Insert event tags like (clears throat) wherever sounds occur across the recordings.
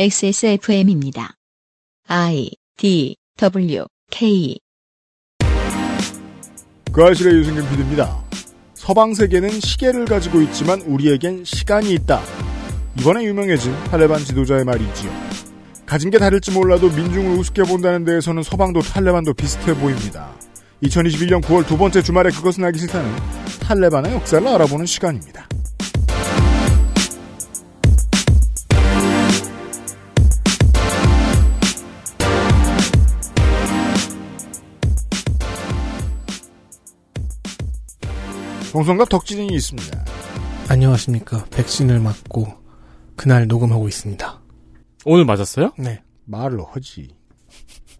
XSFM입니다. I D W K 그 아실의 유승균 PD입니다. 서방 세계는 시계를 가지고 있지만 우리에겐 시간이 있다. 이번에 유명해진 탈레반 지도자의 말이지요. 가진 게 다를지 몰라도 민중을 우습게 본다는 데에서는 서방도 탈레반도 비슷해 보입니다. 2021년 9월 두 번째 주말에 그것은 알기 싫다는 탈레반의 역사를 알아보는 시간입니다. 동성갑 덕진이 있습니다. 안녕하십니까. 백신을 맞고 그날 녹음하고 있습니다. 오늘 맞았어요? 네. 말로 하지.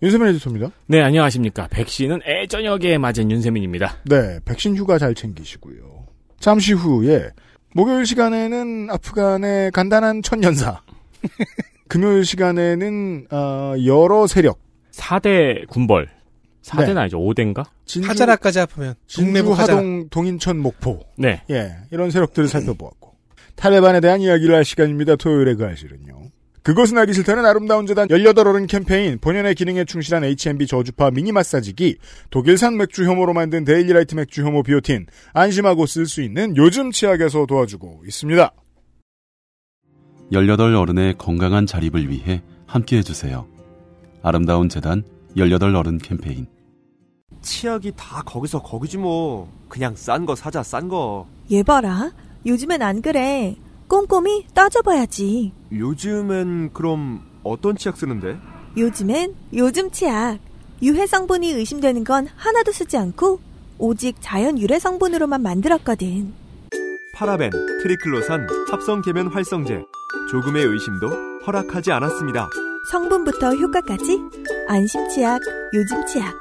윤세민 에디터입니다. 네, 안녕하십니까. 백신은 애저녁에 맞은 윤세민입니다. 네, 백신 휴가 잘 챙기시고요. 잠시 후에 목요일 시간에는 아프간의 간단한 천연사. (laughs) 금요일 시간에는 어, 여러 세력 4대 군벌. 4대는 네. 아니죠. 5대인가? 진주, 하자라까지 아프면 진주 동네부 하자라. 하동 동인천 목포 네. 예 이런 세력들을 살펴보았고 탈레반에 대한 이야기를 할 시간입니다. 토요일에 그 알실은요. 그것은 알기 싫다는 아름다운 재단 18어른 캠페인 본연의 기능에 충실한 H&B 저주파 미니 마사지기 독일산 맥주 효모로 만든 데일리라이트 맥주 효모 비오틴 안심하고 쓸 수 있는 요즘 치약에서 도와주고 있습니다. 18 어른의 건강한 자립을 위해 함께 해 주세요. 아름다운 재단 18 어른 캠페인. 치약이 다 거기서 거기지 뭐. 그냥 싼 거 사자, 싼 거. 얘 봐라. 요즘엔 안 그래. 꼼꼼히 따져봐야지. 요즘엔 그럼 어떤 치약 쓰는데? 요즘엔 요즘 치약. 유해 성분이 의심되는 건 하나도 쓰지 않고 오직 자연 유래 성분으로만 만들었거든. 파라벤, 트리클로산, 합성 계면 활성제. 조금의 의심도 허락하지 않았습니다. 성분부터 효과까지 안심 치약, 요즘 치약.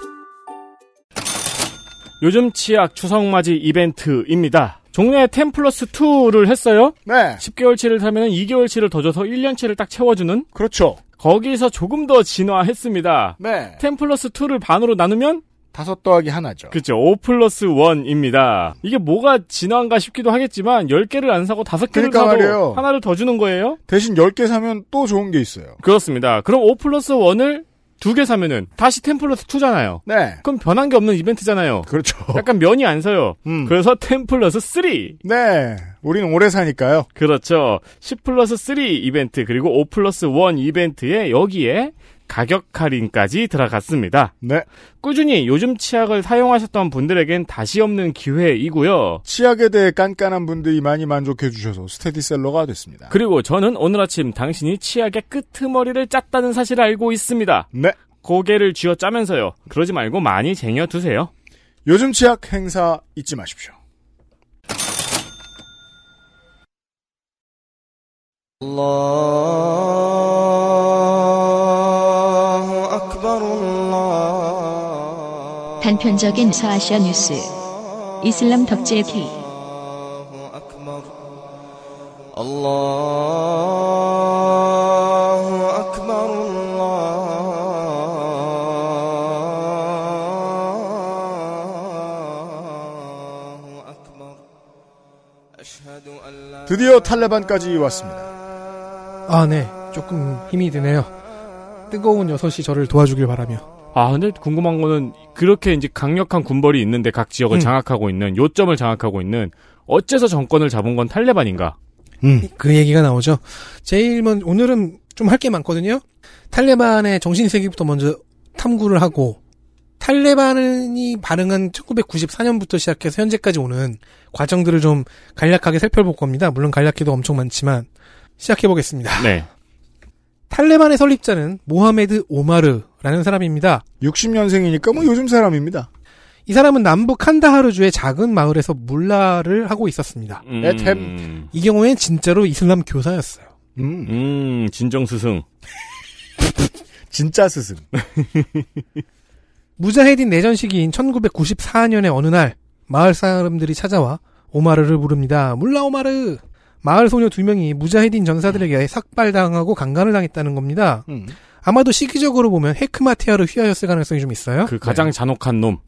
요즘 치약 추석맞이 이벤트입니다. 종래 10 플러스 2를 했어요. 네, 10개월치를 사면 2개월치를 더 줘서 1년치를 딱 채워주는 그렇죠. 거기서 조금 더 진화했습니다. 네, 10 플러스 2를 반으로 나누면 다섯 더하기 하나죠. 그쵸 5 플러스 1입니다. 이게 뭐가 진화인가 싶기도 하겠지만 10개를 안 사고 5개를 그러니까 사도 말이에요. 하나를 더 주는 거예요. 대신 10개 사면 또 좋은 게 있어요. 그렇습니다. 그럼 5 플러스 1을 두 개 사면은 다시 10 플러스 2잖아요. 네, 그럼 변한 게 없는 이벤트잖아요. 그렇죠. (laughs) 약간 면이 안 서요. 음. 그래서 10 플러스 3. 네, 우리는 오래 사니까요. 그렇죠. 10 플러스 3 이벤트 그리고 5 플러스 1 이벤트에 여기에 가격 할인까지 들어갔습니다. 네, 꾸준히 요즘 치약을 사용하셨던 분들에겐 다시 없는 기회이고요. 치약에 대해 깐깐한 분들이 많이 만족해 주셔서 스테디셀러가 됐습니다. 그리고 저는 오늘 아침 당신이 치약의 끄트머리를 짰다는 사실을 알고 있습니다. 네, 고개를 쥐어 짜면서요. 그러지 말고 많이 쟁여 두세요. 요즘 치약 행사 잊지 마십시오. 단편적인 서아시아 뉴스 이슬람 덕질 K 드디어 탈레반까지 왔습니다. 아, 네. 조금 힘이 드네요. 뜨거운 6시 저를 도와주길 바라며. 아, 근데 궁금한 거는 그렇게 이제 강력한 군벌이 있는데 각 지역을 음. 장악하고 있는 요점을 장악하고 있는 어째서 정권을 잡은 건 탈레반인가? 음, 그 얘기가 나오죠. 제일 먼 오늘은 좀 할 게 많거든요. 탈레반의 정신 세계부터 먼저 탐구를 하고 탈레반이 발응한 1994년부터 시작해서 현재까지 오는 과정들을 좀 간략하게 살펴볼 겁니다. 물론 간략해도 엄청 많지만 시작해 보겠습니다. 네. 탈레반의 설립자는 모하메드 오마르 라는 사람입니다. 60년생이니까 뭐 요즘 사람입니다. 이 사람은 남부 칸다하르주의 작은 마을에서 물라를 하고 있었습니다. 음, 에템. 이 경우엔 진짜로 이슬람 교사였어요. 음, 음, 진정 스승. (laughs) 진짜 스승. 무자헤딘 내전 시기인 1994년의 어느 날 마을 사람들이 찾아와 오마르를 부릅니다. 물라 오마르. 마을 소녀 두 명이 무자헤딘 전사들에게 삭발당하고 강간을 당했다는 겁니다. 음. 아마도 시기적으로 보면 헤크마티아를 휘하였을 가능성이 좀 있어요. 그 가장 잔혹한 놈.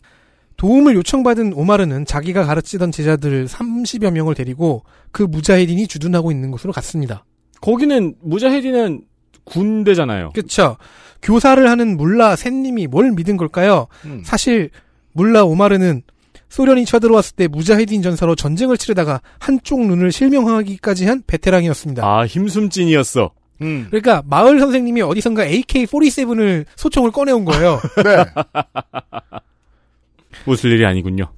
도움을 요청받은 오마르는 자기가 가르치던 제자들 30여 명을 데리고 그 무자헤딘이 주둔하고 있는 곳으로 갔습니다. 거기는 무자헤딘은 군대잖아요. 그쵸. 교사를 하는 물라 샌님이 뭘 믿은 걸까요? 음. 사실 물라 오마르는 소련이 쳐들어왔을 때 무자헤딘 전사로 전쟁을 치르다가 한쪽 눈을 실명하기까지 한 베테랑이었습니다. 아, 힘숨찐이었어. 음. 그러니까 마을 선생님이 어디선가 AK-47을 소총을 꺼내온 거예요. (laughs) 네. 웃을 일이 아니군요.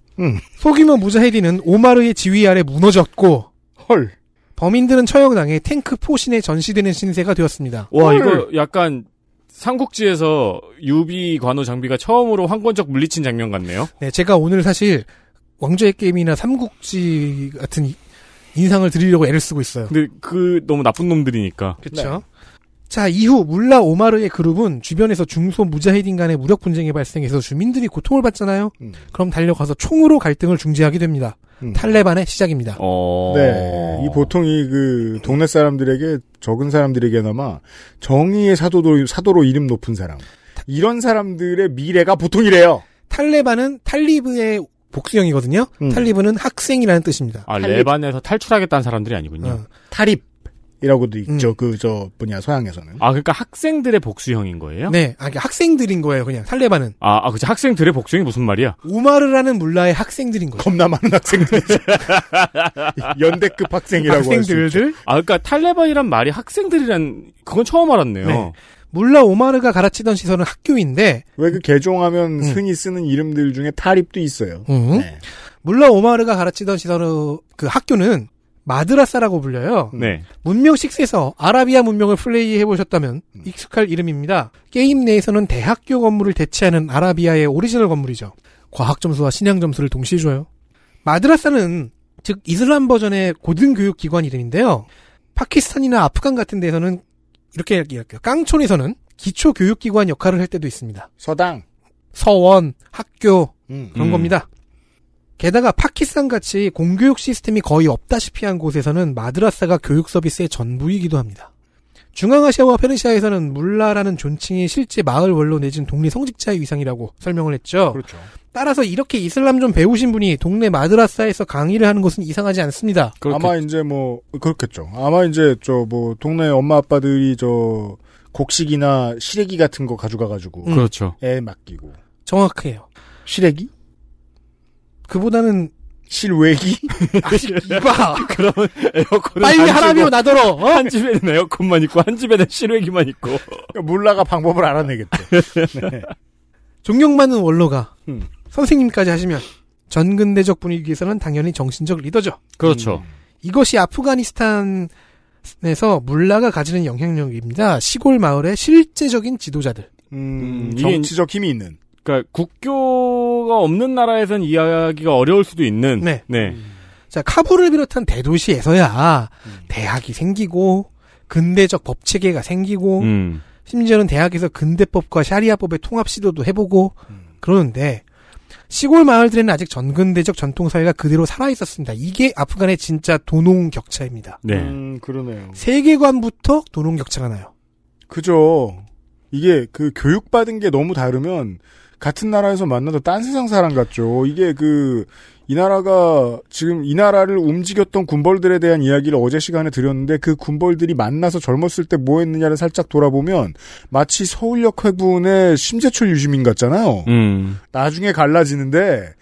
소규모 무자헤딘은 오마르의 지휘 아래 무너졌고 헐. 범인들은 처형당해 탱크 포신에 전시되는 신세가 되었습니다. 와, 헐. 이거 약간 삼국지에서 유비 관우 장비가 처음으로 황건적 물리친 장면 같네요. 네, 제가 오늘 사실 왕좌의 게임이나 삼국지 같은 이- 인상을 드리려고 애를 쓰고 있어요. 근데 그 너무 나쁜 놈들이니까. 그렇죠. 자, 이후 물라 오마르의 그룹은 주변에서 중소 무자헤딘 간의 무력 분쟁이 발생해서 주민들이 고통을 받잖아요. 음. 그럼 달려가서 총으로 갈등을 중지하게 됩니다. 음. 탈레반의 시작입니다. 어. 네. 이 보통 이 그 동네 사람들에게 적은 사람들에게나마 정의의 사도로 사도로 이름 높은 사람. 이런 사람들의 미래가 보통이래요. 탈레반은 탈리브의 복수형이거든요. 음. 탈리브는 학생이라는 뜻입니다. 아, 탈리- 레반에서 탈출하겠다는 사람들이 아니군요. 어. 탈입 이라고도 있죠. 음. 그저 뭐냐 서양에서는. 아, 그러니까 학생들의 복수형인 거예요? 네, 아, 그러니까 학생들인 거예요. 그냥 탈레반은 아, 아, 그치. 학생들의 복수형이 무슨 말이야? 오마르라는 물라의 학생들인 거죠. 겁나 많은 학생들이죠. (laughs) 연대급 학생이라고 할수 있죠. 학생들들 아, 그러니까 탈레반이란 말이 학생들이란 그건 처음 알았네요. 네. 물라 오마르가 가르치던 시설은 학교인데 왜 그 개종하면 음. 흔히 쓰는 이름들 중에 탈립도 있어요. 음. 네. 물라 오마르가 가르치던 시설은 그 학교는 마드라사라고 불려요. 네. 문명 6에서 아라비아 문명을 플레이해 보셨다면 익숙할 이름입니다. 게임 내에서는 대학교 건물을 대체하는 아라비아의 오리지널 건물이죠. 과학 점수와 신앙 점수를 동시에 줘요. 마드라사는 즉 이슬람 버전의 고등교육 기관 이름인데요. 파키스탄이나 아프간 같은 데서는 이렇게 얘기할게요. 깡촌에서는 기초 교육 기관 역할을 할 때도 있습니다. 서당. 서원, 학교 음. 그런 음. 겁니다. 게다가 파키스탄 같이 공교육 시스템이 거의 없다시피 한 곳에서는 마드라사가 교육 서비스의 전부이기도 합니다. 중앙아시아와 페르시아에서는 물라라는 존칭이 실제 마을 원로 내진 동네 성직자의 위상이라고 설명을 했죠. 그렇죠. 따라서 이렇게 이슬람 좀 배우신 분이 동네 마드라사에서 강의를 하는 것은 이상하지 않습니다. 그렇게 아마 이제 뭐 그렇겠죠. 아마 이제 저 뭐 동네 엄마 아빠들이 저 곡식이나 시래기 같은 거 가져가 가지고 음. 그렇죠. 애 맡기고 정확해요. 시래기? 그보다는 실외기? 아직 이봐 (laughs) 그러면 에어컨은 빨리 안 하라며 나더러 어? 한 집에는 에어컨만 있고 한 집에는 실외기만 있고. 물라가 방법을 알아내겠죠. (laughs) 네. 존경 많은 원로가 음. 선생님까지 하시면 전근대적 분위기에서는 당연히 정신적 리더죠. 그렇죠. 이것이 아프가니스탄에서 물라가 가지는 영향력입니다. 시골 마을의 실제적인 지도자들. 음, 음, 정치적 힘이 있는. 그러니까 국교가 없는 나라에선 이해하기가 어려울 수도 있는. 네. 네. 자, 카불을 비롯한 대도시에서야 음. 대학이 생기고 근대적 법 체계가 생기고 음. 심지어는 대학에서 근대법과 샤리아법의 통합 시도도 해보고 음. 그러는데 시골 마을들에는 아직 전근대적 전통 사회가 그대로 살아 있었습니다. 이게 아프간의 진짜 도농 격차입니다. 네. 음, 그러네요. 세계관부터 도농 격차가 나요. 그죠. 이게 그 교육받은 게 너무 다르면 같은 나라에서 만나도 딴 세상 사람 같죠. 이게 그, 이 나라가 지금 이 나라를 움직였던 군벌들에 대한 이야기를 어제 시간에 드렸는데 그 군벌들이 만나서 젊었을 때 뭐 했느냐를 살짝 돌아보면 마치 서울역 회군의 심재철 유시민 같잖아요. 음. 나중에 갈라지는데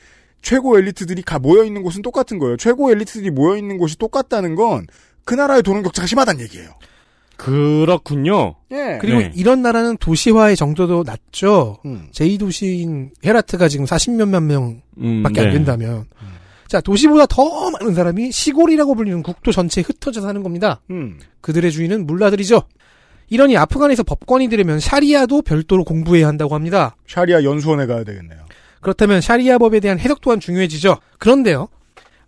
최고 엘리트들이 가 모여 있는 곳은 똑같은 거예요. 최고 엘리트들이 모여 있는 곳이 똑같다는 건 그 나라의 도는 격차가 심하다는 얘기예요. 그렇군요. 예. 그리고 네. 이런 나라는 도시화의 정도도 낮죠. 음. 제2도시인 헤라트가 지금 40몇만 명밖에 음, 안 네. 된다면. 자, 도시보다 더 많은 사람이 시골이라고 불리는 국도 전체에 흩어져 사는 겁니다. 음. 그들의 주인은 물라들이죠. 이러니 아프간에서 법관이 되려면 샤리아도 별도로 공부해야 한다고 합니다. 샤리아 연수원에 가야 되겠네요. 그렇다면 샤리아 법에 대한 해석 또한 중요해지죠. 그런데요.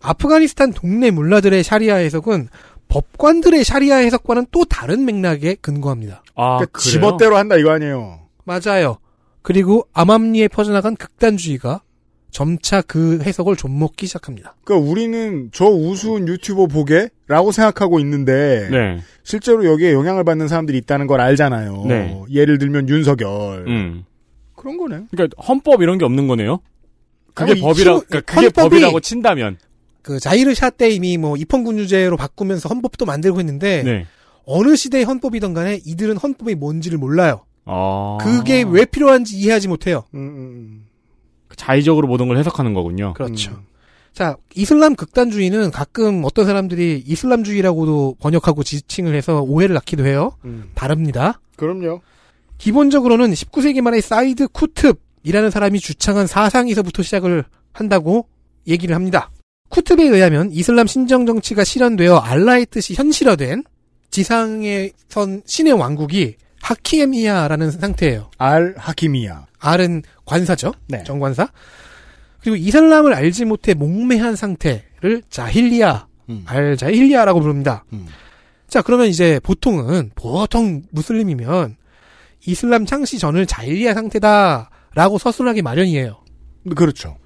아프가니스탄 동네 물라들의 샤리아 해석은 법관들의 샤리아 해석과는 또 다른 맥락에 근거합니다. 아, 그러니까 그래요? 지멋대로 한다 이거 아니에요. 맞아요. 그리고 암암리에 퍼져나간 극단주의가 점차 그 해석을 좀먹기 시작합니다. 그러니까 우리는 저 우스운 유튜버 보게라고 생각하고 있는데 네. 실제로 여기에 영향을 받는 사람들이 있다는 걸 알잖아요. 네. 예를 들면 윤석열 음. 그런 거네. 그러니까 헌법 이런 게 없는 거네요. 그게 아니, 법이라고 친구- 그러니까 그게 헌법이- 법이라고 친다면. 그 자이르 샤 때 이미 뭐 입헌군주제로 바꾸면서 헌법도 만들고 했는데 네. 어느 시대의 헌법이든 간에 이들은 헌법이 뭔지를 몰라요. 어. 그게 왜 필요한지 이해하지 못해요. 음, 음, 자의적으로 모든 걸 해석하는 거군요. 그렇죠. 음. 자, 이슬람 극단주의는 가끔 어떤 사람들이 이슬람주의라고도 번역하고 지칭을 해서 오해를 낳기도 해요. 음. 다릅니다. 그럼요. 기본적으로는 19세기 말에 사이드 쿠툽이라는 사람이 주창한 사상에서부터 시작을 한다고 얘기를 합니다. 쿠툽에 의하면 이슬람 신정 정치가 실현되어 알라의 뜻이 현실화된 지상에 선 신의 왕국이 하키미야라는 상태예요. 알 하키미야. 알은 관사죠. 네. 정관사. 그리고 이슬람을 알지 못해 몽매한 상태를 자힐리아, 음. 알 자힐리아라고 부릅니다. 음. 자, 그러면 이제 보통은 보통 무슬림이면 이슬람 창시 전을 자힐리아 상태다라고 서술하기 마련이에요. 그렇죠.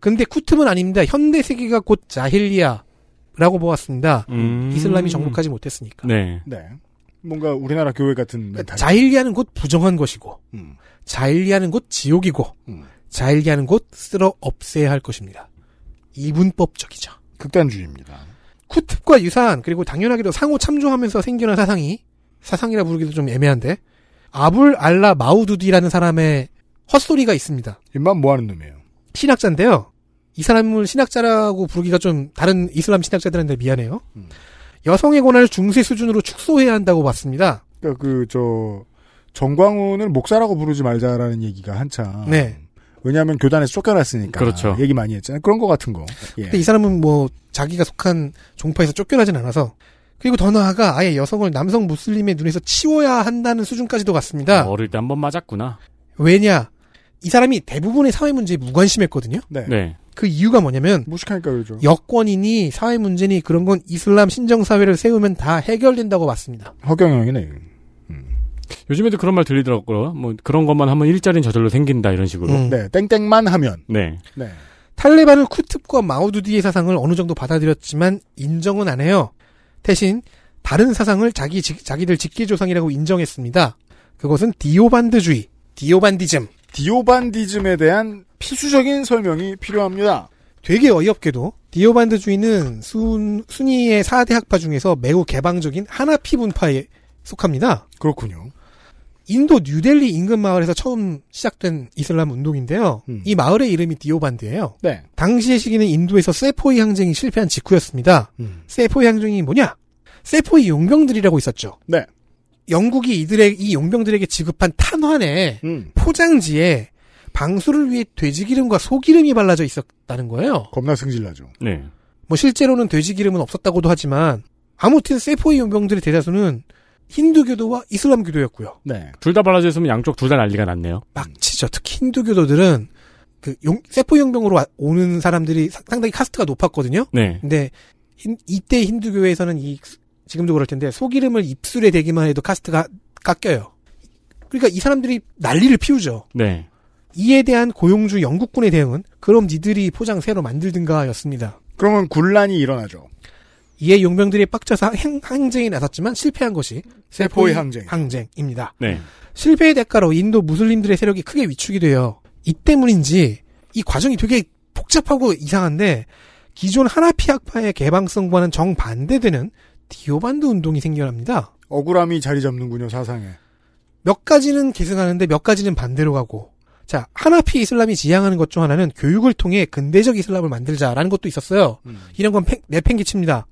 근데 쿠툽은 아닙니다. 현대 세계가 곧 자힐리아라고 보았습니다. 음. 이슬람이 정복하지 못했으니까. 네. 네. 뭔가 우리나라 교회 같은 그러니까 멘탈. 자힐리아는 곧 부정한 것이고, 음. 자힐리아는 곧 지옥이고, 음. 자힐리아는 곧 쓸어 없애야 할 것입니다. 이분법적이죠. 극단주의입니다. 쿠툽과 유사한 그리고 당연하게도 상호 참조하면서 생겨난 사상이 사상이라 부르기도 좀 애매한데 아불 알라 마우두디라는 사람의 헛소리가 있습니다. 입만 뭐 하는 놈이에요. 신학자인데요. 이 사람을 신학자라고 부르기가 좀 다른 이슬람 신학자들한테 미안해요. 음. 여성의 권한을 중세 수준으로 축소해야 한다고 봤습니다. 그러니까 그, 저, 정광훈을 목사라고 부르지 말자라는 얘기가 한참. 네. 왜냐하면 교단에서 쫓겨났으니까. 그렇죠. 얘기 많이 했잖아요. 그런 거 같은 거. 예. 근데 이 사람은 뭐 자기가 속한 종파에서 쫓겨나진 않아서 그리고 더 나아가 아예 여성을 남성 무슬림의 눈에서 치워야 한다는 수준까지도 갔습니다. 어릴 때 한 번 맞았구나. 왜냐? 이 사람이 대부분의 사회 문제에 무관심했거든요. 네. 네. 그 이유가 뭐냐면 무식하니까 그러죠. 여권이니 사회 문제니 그런 건 이슬람 신정 사회를 세우면 다 해결된다고 봤습니다. 허경영이네. 요즘에도 그런 말 들리더라고요. 뭐 그런 것만 하면 일자리는 저절로 생긴다 이런 식으로. 음. 네. 땡땡만 하면. 네. 네. 탈레반은 쿠툽과 마우두디의 사상을 어느 정도 받아들였지만 인정은 안 해요. 대신 다른 사상을 자기 지- 자기들 직계 조상이라고 인정했습니다. 그것은 디오반드주의, 디오반디즘. 디오반디즘에 대한 필수적인 설명이 필요합니다. 되게 어이없게도 디오반드 주의는 순, 수니의 4대 학파 중에서 매우 개방적인 하나피 분파에 속합니다. 그렇군요. 인도 뉴델리 인근 마을에서 처음 시작된 이슬람 운동인데요. 음. 이 마을의 이름이 디오반드예요. 네. 당시의 시기는 인도에서 세포이 항쟁이 실패한 직후였습니다. 음. 세포이 항쟁이 뭐냐? 세포이 용병들이라고 있었죠. 네. 영국이 이들의 이 용병들에게 지급한 탄환의 음. 포장지에 방수를 위해 돼지기름과 소기름이 발라져 있었다는 거예요. 겁나 승질나죠. 네. 뭐 실제로는 돼지기름은 없었다고도 하지만 아무튼 세포이 용병들의 대다수는 힌두교도와 이슬람교도였고요. 네. 둘 다 발라져 있으면 양쪽 둘 다 난리가 났네요. 막치죠. 특히 힌두교도들은 그 용, 세포 용병으로 와- 오는 사람들이 사- 상당히 카스트가 높았거든요. 네. 근데 흰- 이때 힌두교에서는 이 지금도 그럴 텐데 소기름을 입술에 대기만 해도 카스트가 깎여요. 그러니까 이 사람들이 난리를 피우죠. 네. 이에 대한 고용주 영국군의 대응은 그럼 니들이 포장 새로 만들든가였습니다. 그러면 군란이 일어나죠. 이에 용병들이 빡쳐서 항, 항쟁에 나섰지만 실패한 것이 세포의 항쟁. 항쟁 입니다. 네. 실패의 대가로 인도 무슬림들의 세력이 크게 위축이 돼요. 이 때문인지 이 과정이 되게 복잡하고 이상한데 기존 하나피 학파의 개방성과는 정반대되는 디오반드 운동이 생겨납니다. 억울함이 자리 잡는군요, 사상에. 몇 가지는 계승하는데 몇 가지는 반대로 가고 자 하나피 이슬람이 지향하는 것 중 하나는 교육을 통해 근대적 이슬람을 만들자라는 것도 있었어요. 음. 이런 건 팽- 내팽개칩니다.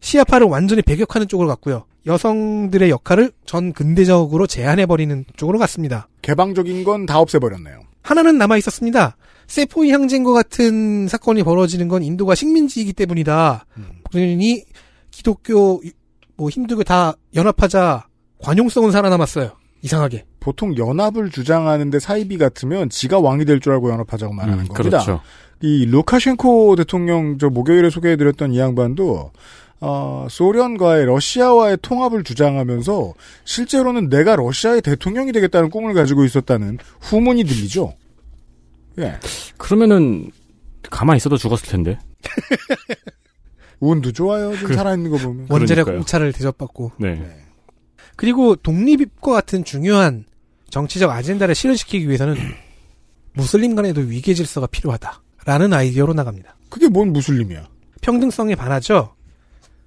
시아파를 완전히 배격하는 쪽으로 갔고요. 여성들의 역할을 전 근대적으로 제한해버리는 쪽으로 갔습니다. 개방적인 건 다 없애버렸네요. 하나는 남아 있었습니다. 세포이 항쟁과 같은 사건이 벌어지는 건 인도가 식민지이기 때문이다. 음. 그러니 기독교, 뭐 힌두교 다 연합하자 관용성은 살아남았어요. 이상하게. 보통 연합을 주장하는데 사이비 같으면 지가 왕이 될 줄 알고 연합하자고 말하는 음, 겁니다. 그렇죠. 이 루카셴코 대통령 저 목요일에 소개해드렸던 이 양반도 어, 소련과의 러시아와의 통합을 주장하면서 실제로는 내가 러시아의 대통령이 되겠다는 꿈을 가지고 있었다는 후문이 들리죠. 예, 그러면은 가만히 있어도 죽었을 텐데. (laughs) 운도 좋아요. 지금 그- 살아있는 거 보면. 원자력 그러니까요. 공차를 대접받고. 네. 그리고 독립과 같은 중요한 정치적 아젠다를 실현시키기 위해서는 무슬림 간에도 위계 질서가 필요하다. 라는 아이디어로 나갑니다. 그게 뭔 무슬림이야. 평등성에 반하죠.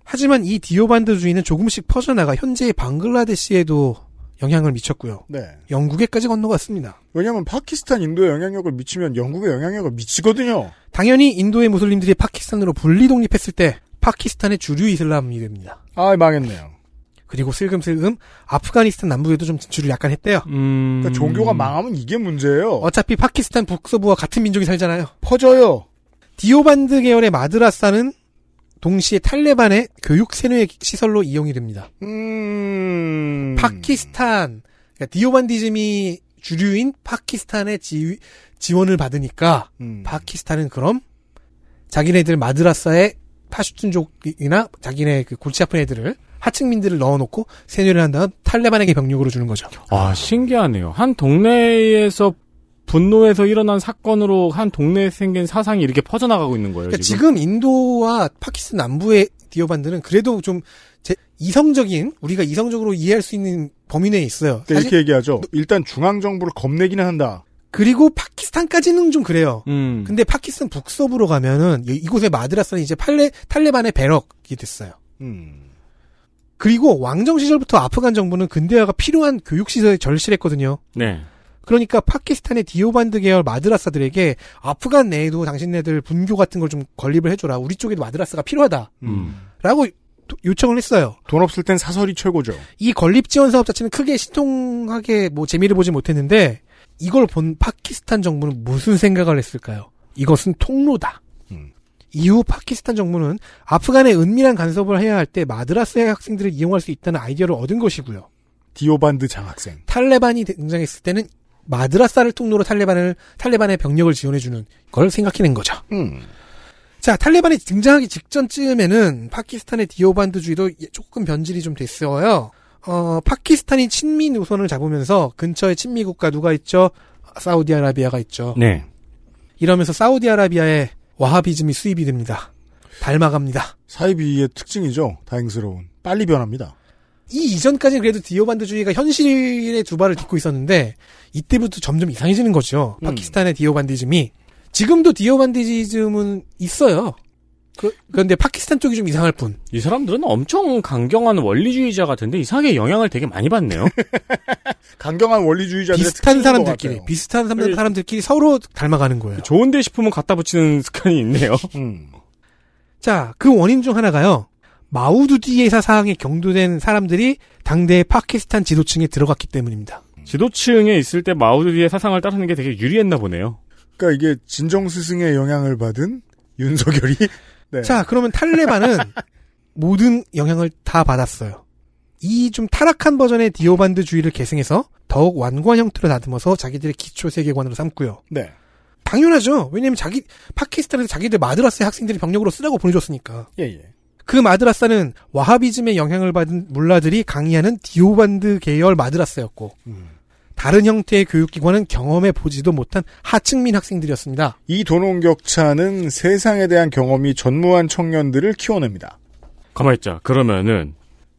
하지만 이 디오반드주의는 조금씩 퍼져나가 현재의 방글라데시에도 영향을 미쳤고요. 네. 영국에까지 건너갔습니다. 왜냐하면 파키스탄 인도에 영향력을 미치면 영국에 영향력을 미치거든요. 당연히 인도의 무슬림들이 파키스탄으로 분리 독립했을 때 파키스탄의 주류 이슬람이 됩니다. 아 망했네요. 그리고 슬금슬금 아프가니스탄 남부에도 좀 진출을 약간 했대요. 음. 그러니까 종교가 망하면 이게 문제예요. 어차피 파키스탄 북서부와 같은 민족이 살잖아요. 퍼져요. 디오반드 계열의 마드라사는 동시에 탈레반의 교육 세뇌 시설로 이용이 됩니다. 음. 파키스탄 그러니까 디오반디즘이 주류인 파키스탄의 지, 지원을 받으니까 음. 파키스탄은 그럼 자기네들 마드라사에 파슈툰족이나 자기네 그 골치 아픈 애들을 하층민들을 넣어놓고 세뇌를 한 다음 탈레반에게 병력으로 주는 거죠. 아, 신기하네요. 한 동네에서 분노해서 일어난 사건으로 한 동네에 생긴 사상이 이렇게 퍼져나가고 있는 거예요, 그러니까 지금. 지금 인도와 파키스탄 남부의 디오반드는 그래도 좀 제- 이성적인 우리가 이성적으로 이해할 수 있는 범위 내에 있어요. 그러니까 이렇게 얘기하죠. 일단 중앙 정부를 겁내기는 한다. 그리고 파키스탄까지는 좀 그래요. 음. 근데 파키스탄 북서부로 가면은 이- 이곳의 마드라스는 이제 팔레, 탈레반의 배럭이 됐어요. 음. 그리고 왕정 시절부터 아프간 정부는 근대화가 필요한 교육 시설에 절실했거든요. 네. 그러니까 파키스탄의 디오반드 계열 마드라사들에게 아프간 내에도 당신네들 분교 같은 걸 좀 건립을 해줘라. 우리 쪽에도 마드라사가 필요하다. 음. 라고 요청을 했어요. 돈 없을 땐 사설이 최고죠. 이 건립 지원 사업 자체는 크게 신통하게 뭐 재미를 보지 못했는데 이걸 본 파키스탄 정부는 무슨 생각을 했을까요? 이것은 통로다. 음. 이후 파키스탄 정부는 아프간에 은밀한 간섭을 해야 할 때 마드라사의 학생들을 이용할 수 있다는 아이디어를 얻은 것이고요. 디오반드 장학생. 탈레반이 등장했을 때는 마드라사를 통로로 탈레반을 탈레반의 병력을 지원해주는 걸 생각해낸 거죠. 음. 자, 탈레반이 등장하기 직전쯤에는 파키스탄의 디오반드주의도 조금 변질이 좀 됐어요. 어, 파키스탄이 친미 노선을 잡으면서 근처에 친미 국가 누가 있죠? 사우디아라비아가 있죠. 네. 이러면서 사우디아라비아의 와하비즘이 수입이 됩니다. 닮아갑니다. 사이비의 특징이죠. 다행스러운. 빨리 변합니다. 이 이전까지는 그래도 디오반드주의가 현실의 두 발을 딛고 있었는데 이때부터 점점 이상해지는 거죠. 음. 파키스탄의 디오반디즘이 지금도 디오반디즘은 있어요. 그, 그런데 파키스탄 쪽이 좀 이상할 뿐. 이 사람들은 엄청 강경한 원리주의자 같은데 이상하게 영향을 되게 많이 받네요. (laughs) 강경한 원리주의자들의 비슷한 사람들끼리. 비슷한 사람들, 그- 사람들끼리 서로 닮아가는 거예요. 좋은데 싶으면 갖다 붙이는 (laughs) 습관이 있네요. 음. 자, 그 원인 중 하나가요. 마우두디의 사상에 경도된 사람들이 당대의 파키스탄 지도층에 들어갔기 때문입니다. 지도층에 있을 때 마우드디의 사상을 따르는 게 되게 유리했나 보네요. 그러니까 이게 진정 스승의 영향을 받은 윤석열이 네. 자, 그러면 탈레반은 (laughs) 모든 영향을 다 받았어요. 이 좀 타락한 버전의 디오반드주의를 계승해서 더욱 완고한 형태로 다듬어서 자기들의 기초 세계관으로 삼고요. 네. 당연하죠. 왜냐면 자기 파키스탄에서 자기들 마드라스의 학생들이 병력으로 쓰라고 보내줬으니까. 예, 예. 그 마드라사는 와하비즘의 영향을 받은 물라들이 강의하는 디오반드 계열 마드라사였고 음. 다른 형태의 교육기관은 경험해 보지도 못한 하층민 학생들이었습니다. 이 도농 격차는 세상에 대한 경험이 전무한 청년들을 키워냅니다. 가만히 있자. 그러면은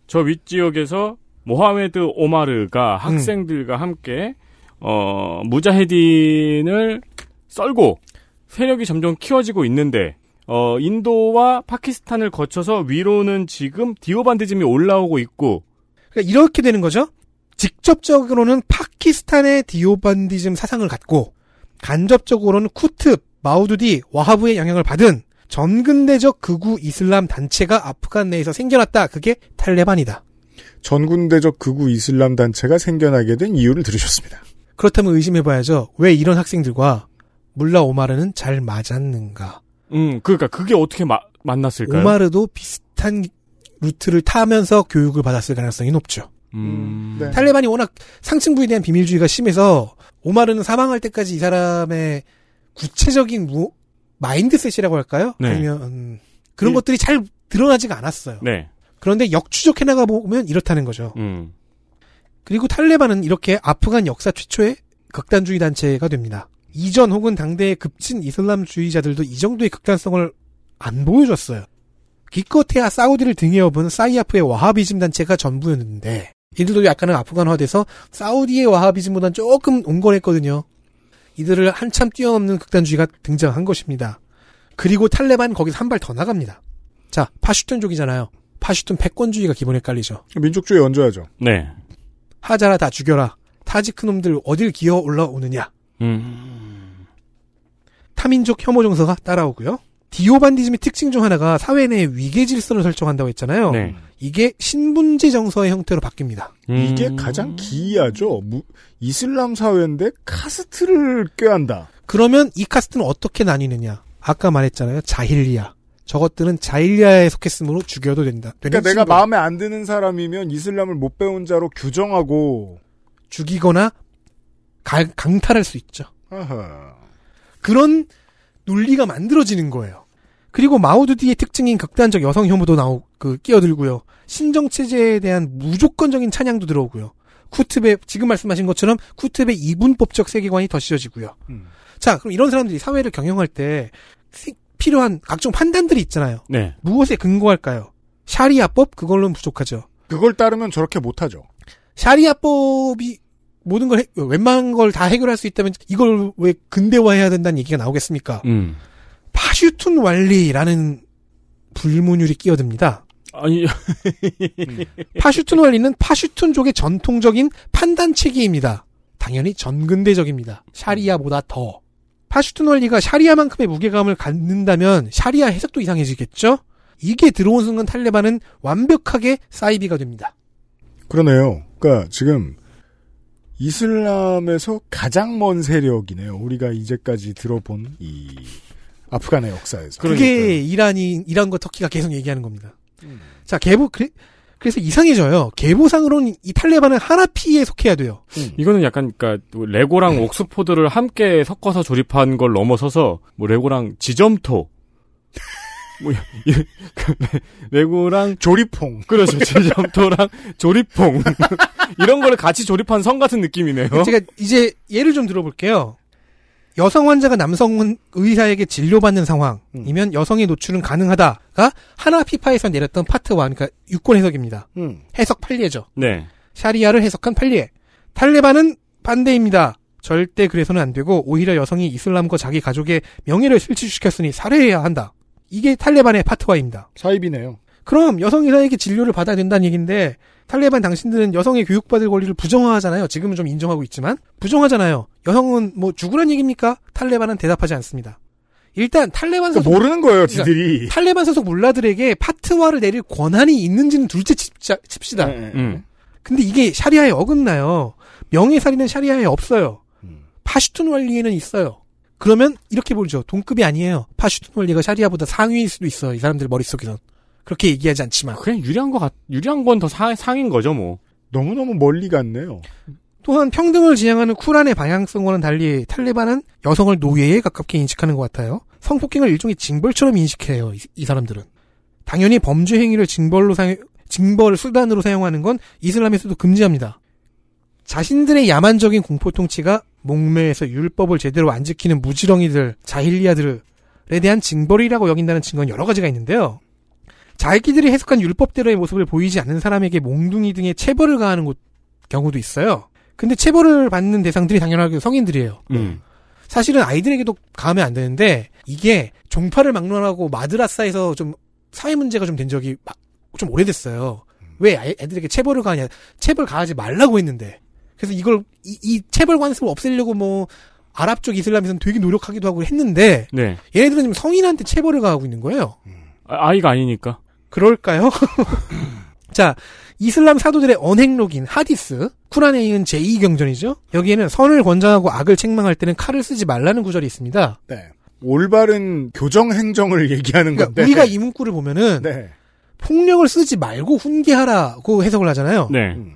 저 윗지역에서 모하메드 오마르가 학생들과 함께 어 무자헤딘을 썰고 세력이 점점 키워지고 있는데 어 인도와 파키스탄을 거쳐서 위로는 지금 디오반디즘이 올라오고 있고 그러니까 이렇게 되는 거죠. 직접적으로는 파키스탄의 디오반디즘 사상을 갖고 간접적으로는 쿠툽, 마우두디, 와하브의 영향을 받은 전근대적 극우 이슬람 단체가 아프간 내에서 생겨났다. 그게 탈레반이다. 전군대적 극우 이슬람 단체가 생겨나게 된 이유를 들으셨습니다. 그렇다면 의심해봐야죠. 왜 이런 학생들과 물라 오마르는 잘 맞았는가? 음 그러니까 그게 어떻게 마- 만났을까요? 오마르도 비슷한 루트를 타면서 교육을 받았을 가능성이 높죠. 음. 네. 탈레반이 워낙 상층 부에 대한 비밀주의가 심해서 오마르는 사망할 때까지 이 사람의 구체적인 무, 마인드셋이라고 할까요? 네. 아니면 음, 그런 이- 것들이 잘 드러나지가 않았어요. 네. 그런데 역추적해 나가 보면 이렇다는 거죠. 음. 그리고 탈레반은 이렇게 아프간 역사 최초의 극단주의 단체가 됩니다. 이전 혹은 당대의 급진 이슬람주의자들도 이 정도의 극단성을 안 보여줬어요. 기껏해야 사우디를 등에 업은 사이아프의 와하비즘 단체가 전부였는데 이들도 약간은 아프간화돼서 사우디의 와하비즘보단 조금 온건했거든요. 이들을 한참 뛰어넘는 극단주의가 등장한 것입니다. 그리고 탈레반 거기서 한 발 더 나갑니다. 자, 파슈툰족이잖아요. 파슈툰 패권주의가 기본에 깔리죠. 민족주의 얹어야죠. 네. 하자라 다 죽여라. 타지크 놈들 어딜 기어 올라오느냐. 음. 타민족 혐오 정서가 따라오고요. 디오반디즘의 특징 중 하나가 사회 내 위계 질서를 설정한다고 했잖아요. 네. 이게 신분제 정서의 형태로 바뀝니다. 이게 음. 가장 기이하죠. 무- 이슬람 사회인데 카스트를 꾀한다. 그러면 이 카스트는 어떻게 나뉘느냐? 아까 말했잖아요. 자힐리아. 저것들은 자힐리아에 속했으므로 죽여도 된다. 그러니까 내가. 마음에 안 드는 사람이면 이슬람을 못 배운 자로 규정하고 죽이거나 가- 강탈할 수 있죠. 아하. 그런 논리가 만들어지는 거예요. 그리고 마오두디의 특징인 극단적 여성 혐오도 나오 그 끼어들고요. 신정 체제에 대한 무조건적인 찬양도 들어오고요. 쿠트베 지금 말씀하신 것처럼 쿠트베 이분법적 세계관이 더 씌워지고요. 음. 자, 그럼 이런 사람들이 사회를 경영할 때 시- 필요한 각종 판단들이 있잖아요. 네. 무엇에 근거할까요? 샤리아법 그걸로는 부족하죠. 그걸 따르면 저렇게 못하죠. 샤리아법이 모든 걸 해- 웬만한 걸 다 해결할 수 있다면 이걸 왜 근대화해야 된다는 얘기가 나오겠습니까? 음. 파슈툰 원리라는 불문율이 끼어듭니다. 아니, (laughs) 파슈툰 원리는 파슈툰족의 전통적인 판단 체계입니다. 당연히 전근대적입니다. 샤리아보다 더. 파슈툰 원리가 샤리아만큼의 무게감을 갖는다면 샤리아 해석도 이상해지겠죠? 이게 들어온 순간 탈레반은 완벽하게 사이비가 됩니다. 그러네요. 그러니까 지금 이슬람에서 가장 먼 세력이네요. 우리가 이제까지 들어본 이 아프간의 역사에서. 그게 이란이 이란과 터키가 계속 얘기하는 겁니다. 자 개보 그래, 그래 서 이상해져요. 개보상으로는 이 탈레반은 하나피에 속해야 돼요. 이거는 약간, 그니까, 레고랑 옥스포드를 함께 섞어서 조립한 걸 넘어서서, 뭐, 레고랑 지점토. 뭐, (laughs) 레고랑, 조리퐁. 그렇죠. 지점토랑 조립퐁. (laughs) 이런 거를 같이 조립한 성 같은 느낌이네요. 제가 이제 예를 좀 들어볼게요. 여성 환자가 남성 의사에게 진료받는 상황이면 여성의 노출은 가능하다가 하나피파에서 내렸던 파트와, 그러니까 유권 해석입니다. 음. 해석 판례죠. 네. 샤리아를 해석한 판례. 탈레반은 반대입니다. 절대 그래서는 안 되고 오히려 여성이 이슬람과 자기 가족의 명예를 실추시켰으니 살해해야 한다. 이게 탈레반의 파트와입니다. 사이비네요. 그럼 여성 의사에게 진료를 받아야 된다는 얘기인데 탈레반 당신들은 여성의 교육받을 권리를 부정하잖아요. 지금은 좀 인정하고 있지만 부정하잖아요. 여성은 뭐 죽으란 얘기입니까? 탈레반은 대답하지 않습니다. 일단 탈레반 그러니까 소속 모르는 거예요, 그러니까 지들이. 탈레반 소속 물라들에게 파트와를 내릴 권한이 있는지는 둘째 칩자, 칩시다. 네. 음. 근데 이게 샤리아에 어긋나요. 명예살인은 샤리아에 없어요. 음. 파슈툰 원리에는 있어요. 그러면 이렇게 보죠. 동급이 아니에요. 파슈툰 원리가 샤리아보다 상위일 수도 있어. 이 사람들 머릿속에선. 그렇게 얘기하지 않지만. 그냥 유리한 거 같, 유리한 건 더 상인 거죠, 뭐. 너무너무 멀리 갔네요. 또한 평등을 지향하는 쿨한의 방향성과는 달리 탈레반은 여성을 노예에 가깝게 인식하는 것 같아요. 성폭행을 일종의 징벌처럼 인식해요. 이, 이 사람들은. 당연히 범죄 행위를 징벌로 사용, 징벌 수단으로 사용하는 건 이슬람에서도 금지합니다. 자신들의 야만적인 공포 통치가 목매에서 율법을 제대로 안 지키는 무지렁이들, 자힐리아들에 대한 징벌이라고 여긴다는 증거는 여러 가지가 있는데요. 자기들이 해석한 율법대로의 모습을 보이지 않는 사람에게 몽둥이 등의 체벌을 가하는 곳, 경우도 있어요. 근데 체벌을 받는 대상들이 당연하게 성인들이에요. 음. 사실은 아이들에게도 가하면 안 되는데 이게 종파를 막론하고 마드라사에서 좀 사회 문제가 좀 된 적이 마- 좀 오래됐어요. 왜 애들에게 체벌을 가하냐? 체벌 가하지 말라고 했는데. 그래서 이걸 이, 이 체벌 관습을 없애려고 뭐 아랍 쪽 이슬람에서는 되게 노력하기도 하고 했는데 네. 얘네들은 지금 성인한테 체벌을 가하고 있는 거예요. 아, 아이가 아니니까. 그럴까요? (laughs) 자, 이슬람 사도들의 언행록인 하디스, 쿠란에 이은 제2경전이죠. 여기에는 선을 권장하고 악을 책망할 때는 칼을 쓰지 말라는 구절이 있습니다. 네. 올바른 교정 행정을 얘기하는 그러니까 건데. 우리가 이 문구를 보면은 네. 폭력을 쓰지 말고 훈계하라고 해석을 하잖아요. 네. 음.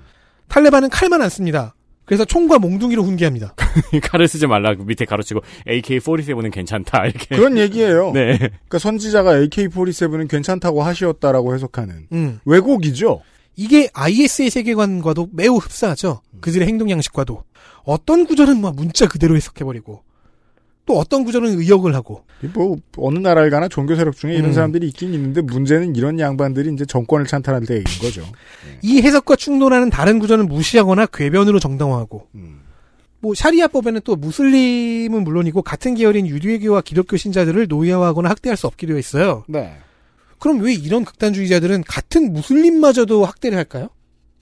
탈레반은 칼만 안 씁니다. 그래서 총과 몽둥이로 훈계합니다. (laughs) 칼을 쓰지 말라고 밑에 가로치고 AK-47은 괜찮다 이렇게. 그런 얘기예요. 네. 그러니까 선지자가 AK-47은 괜찮다고 하시었다라고 해석하는 음. 왜곡이죠. 이게 IS의 세계관과도 매우 흡사하죠. 그들의 행동 양식과도. 어떤 구절은 뭐 문자 그대로 해석해버리고, 또 어떤 구절은 의역을 하고, 뭐 어느 나라를 가나 종교 세력 중에 이런 음. 사람들이 있긴 있는데 문제는 이런 양반들이 이제 정권을 찬탈할 때인 거죠. 이 해석과 충돌하는 다른 구절은 무시하거나 궤변으로 정당화하고, 음. 뭐 샤리아법에는 또 무슬림은 물론이고 같은 계열인 유대교와 기독교 신자들을 노예화하거나 학대할 수 없게 되어 있어요. 네. 그럼 왜 이런 극단주의자들은 같은 무슬림마저도 학대를 할까요?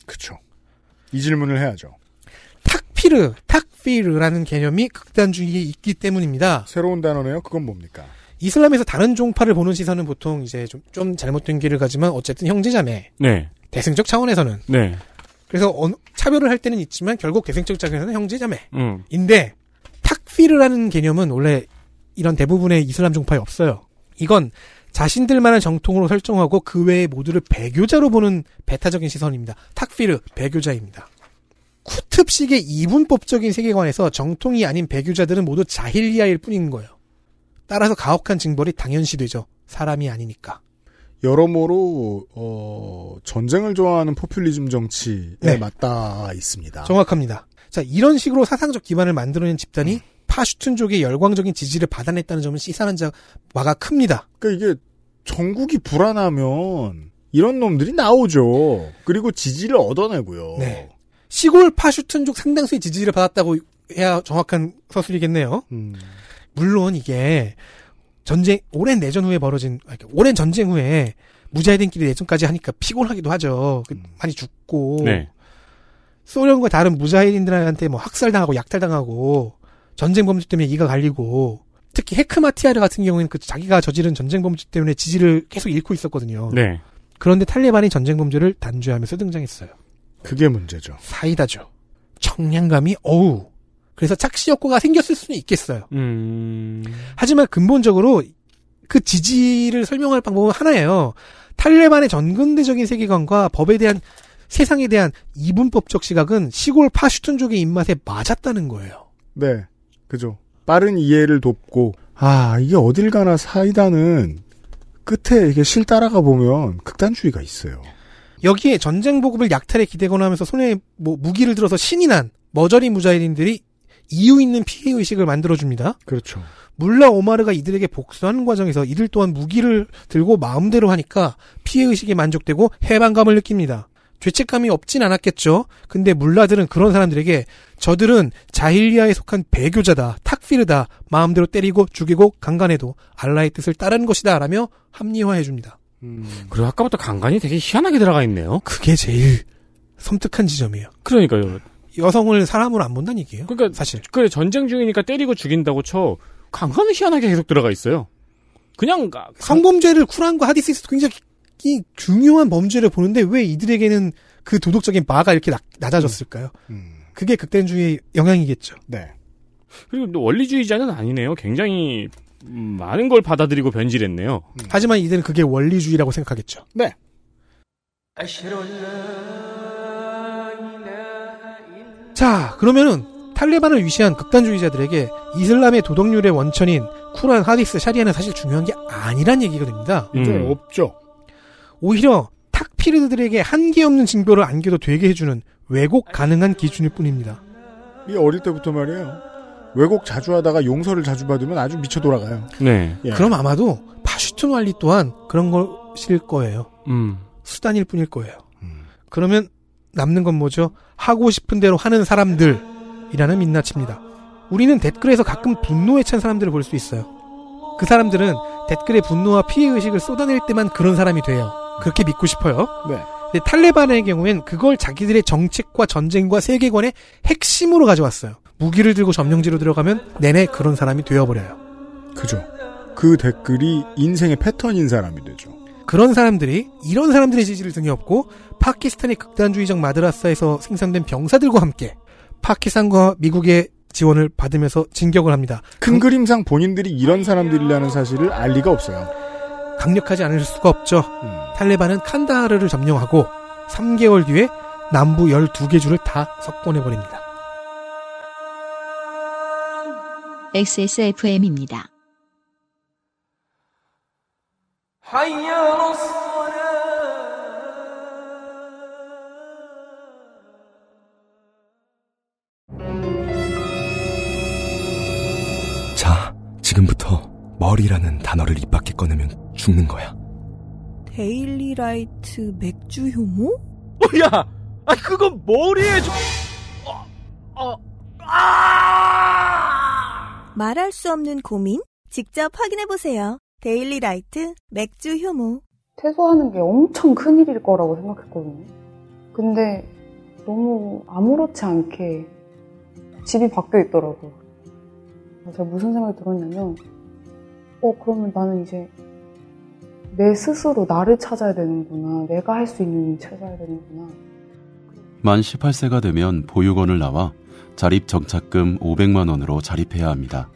그쵸. 이 질문을 해야죠. 탁피르, 탁 피르라는 개념이 극단주의에 있기 때문입니다. 새로운 단어네요. 그건 뭡니까? 이슬람에서 다른 종파를 보는 시선은 보통 이제 좀, 좀 잘못된 길을 가지만 어쨌든 형제자매, 네. 대승적 차원에서는 네. 그래서 어느- 차별을 할 때는 있지만 결국 대승적 차원에서는 형제자매인데 음. 탁피르라는 개념은 원래 이런 대부분의 이슬람 종파에 없어요. 이건 자신들만의 정통으로 설정하고 그 외의 모두를 배교자로 보는 배타적인 시선입니다. 탁피르 배교자입니다. 쿠툽식의 이분법적인 세계관에서 정통이 아닌 배교자들은 모두 자힐리아일 뿐인 거예요. 따라서 가혹한 징벌이 당연시되죠. 사람이 아니니까. 여러모로 어, 전쟁을 좋아하는 포퓰리즘 정치에 네. 맞닿아 있습니다. 정확합니다. 자, 이런 식으로 사상적 기반을 만들어낸 집단이 파슈툰족의 열광적인 지지를 받아냈다는 점은 시사하는 자가 큽니다. 그러니까 이게 전국이 불안하면 이런 놈들이 나오죠. 그리고 지지를 얻어내고요. 네. 시골 파슈툰족 상당수의 지지를 받았다고 해야 정확한 서술이겠네요. 음, 물론 이게 전쟁 오랜 내전 후에 벌어진 그러니까 오랜 전쟁 후에 무자히딘끼리 내전까지 하니까 피곤하기도 하죠. 그 많이 죽고 네. 소련과 다른 무자히딘들한테 뭐 학살당하고 약탈당하고 전쟁 범죄 때문에 이가 갈리고 특히 헤크마티아르 같은 경우에는 그 자기가 저지른 전쟁 범죄 때문에 지지를 계속 잃고 있었거든요. 네. 그런데 탈레반이 전쟁 범죄를 단죄하면서 등장했어요. 그게 문제죠. 사이다죠. 청량감이 어우. 그래서 착시 효과가 생겼을 수는 있겠어요. 음. 하지만 근본적으로 그 지지를 설명할 방법은 하나예요. 탈레반의 전근대적인 세계관과 법에 대한 세상에 대한 이분법적 시각은 시골 파슈툰족의 입맛에 맞았다는 거예요. 네, 그죠. 빠른 이해를 돕고 아 이게 어딜 가나 사이다는 끝에 이게 실 따라가 보면 극단주의가 있어요. 여기에 전쟁 보급을 약탈에 기대거나 하면서 손에 뭐 무기를 들어서 신이 난 머저리 무자히딘들이 이유 있는 피해 의식을 만들어 줍니다. 그렇죠. 물라 오마르가 이들에게 복수하는 과정에서 이들 또한 무기를 들고 마음대로 하니까 피해 의식에 만족되고 해방감을 느낍니다. 죄책감이 없진 않았겠죠. 근데 물라들은 그런 사람들에게 저들은 자힐리아에 속한 배교자다, 탁피르다, 마음대로 때리고 죽이고 강간해도 알라의 뜻을 따르는 것이다 라며 합리화해 줍니다. 음, 그리고 아까부터 간간이 되게 희한하게 들어가 있네요. 그게 제일 섬뜩한 지점이에요. 그러니까요. 여성을 사람으로 안 본다는 얘기예요. 그러니까 사실. 그래 전쟁 중이니까 때리고 죽인다고 쳐. 간간은 희한하게 계속 들어가 있어요. 그냥 가- 성범죄를 쿠란과 하디스에서 굉장히 이 중요한 범죄를 보는데 왜 이들에게는 그 도덕적인 바가 이렇게 낮, 낮아졌을까요? 음, 그게 극단주의의 영향이겠죠. 네. 그리고 또 원리주의자는 아니네요. 굉장히 음, 많은 걸 받아들이고 변질했네요. 하지만 이들은 그게 원리주의라고 생각하겠죠. 네. 자, 그러면은 탈레반을 위시한 극단주의자들에게 이슬람의 도덕률의 원천인 쿠란, 하디스, 샤리아는 사실 중요한 게 아니란 얘기가 됩니다. 음. 없죠. 오히려 탁피르들에게 한계 없는 징표를 안겨도 되게 해주는 왜곡 가능한 기준일 뿐입니다. 이 어릴 때부터 말이에요. 왜곡 자주 하다가 용서를 자주 받으면 아주 미쳐 돌아가요. 네. 예. 그럼 아마도 파슈툰 완리 또한 그런 것일 거예요. 음. 수단일 뿐일 거예요. 음, 그러면 남는 건 뭐죠? 하고 싶은 대로 하는 사람들이라는 민낯입니다. 우리는 댓글에서 가끔 분노에 찬 사람들을 볼 수 있어요. 그 사람들은 댓글에 분노와 피해 의식을 쏟아낼 때만 그런 사람이 돼요. 그렇게 믿고 싶어요. 네. 근데 탈레반의 경우엔 그걸 자기들의 정책과 전쟁과 세계관의 핵심으로 가져왔어요. 무기를 들고 점령지로 들어가면 내내 그런 사람이 되어버려요. 그죠. 그 댓글이 인생의 패턴인 사람이 되죠. 그런 사람들이 이런 사람들의 지지를 등에 업고 파키스탄의 극단주의적 마드라사에서 생산된 병사들과 함께 파키스탄과 미국의 지원을 받으면서 진격을 합니다. 큰 그림상 본인들이 이런 사람들이라는 사실을 알 리가 없어요. 강력하지 않을 수가 없죠. 음, 탈레반은 칸다하르를 점령하고 3개월 뒤에 남부 12개 주를 다 석권해버립니다. XSFM입니다. 자, 지금부터 머리라는 단어를 입 밖에 꺼내면 죽는 거야. 데일리라이트 맥주 효모? 야, 아 그건 머리에 좀. 말할 수 없는 고민? 직접 확인해 보세요. 데일리 라이트 맥주 효모. 퇴소하는 게 엄청 큰일일 거라고 생각했거든요. 근데 너무 아무렇지 않게 집이 바뀌어 있더라고요. 제가 무슨 생각이 들었냐면, 어, 그러면 나는 이제 내 스스로 나를 찾아야 되는구나. 내가 할 수 있는 일 찾아야 되는구나. 만 18세가 되면 보육원을 나와 자립 정착금 500만 원으로 자립해야 합니다.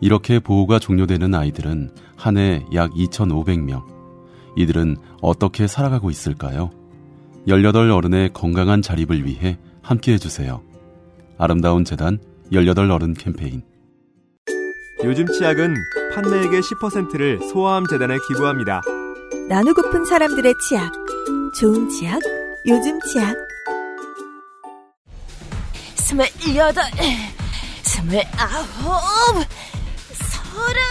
이렇게 보호가 종료되는 아이들은 한 해 약 2,500명. 이들은 어떻게 살아가고 있을까요? 18 어른의 건강한 자립을 위해 함께 해주세요. 아름다운 재단 18 어른 캠페인. 요즘 치약은 판매액의 10%를 소아암 재단에 기부합니다. 나누고픈 사람들의 치약. 좋은 치약, 요즘 치약. 스물여덟, 스물아홉, 서른.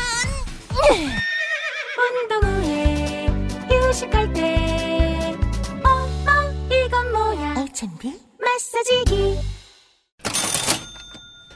운동 후에 휴식할 때, 엄마 이건 뭐야? 알찬비 마사지기.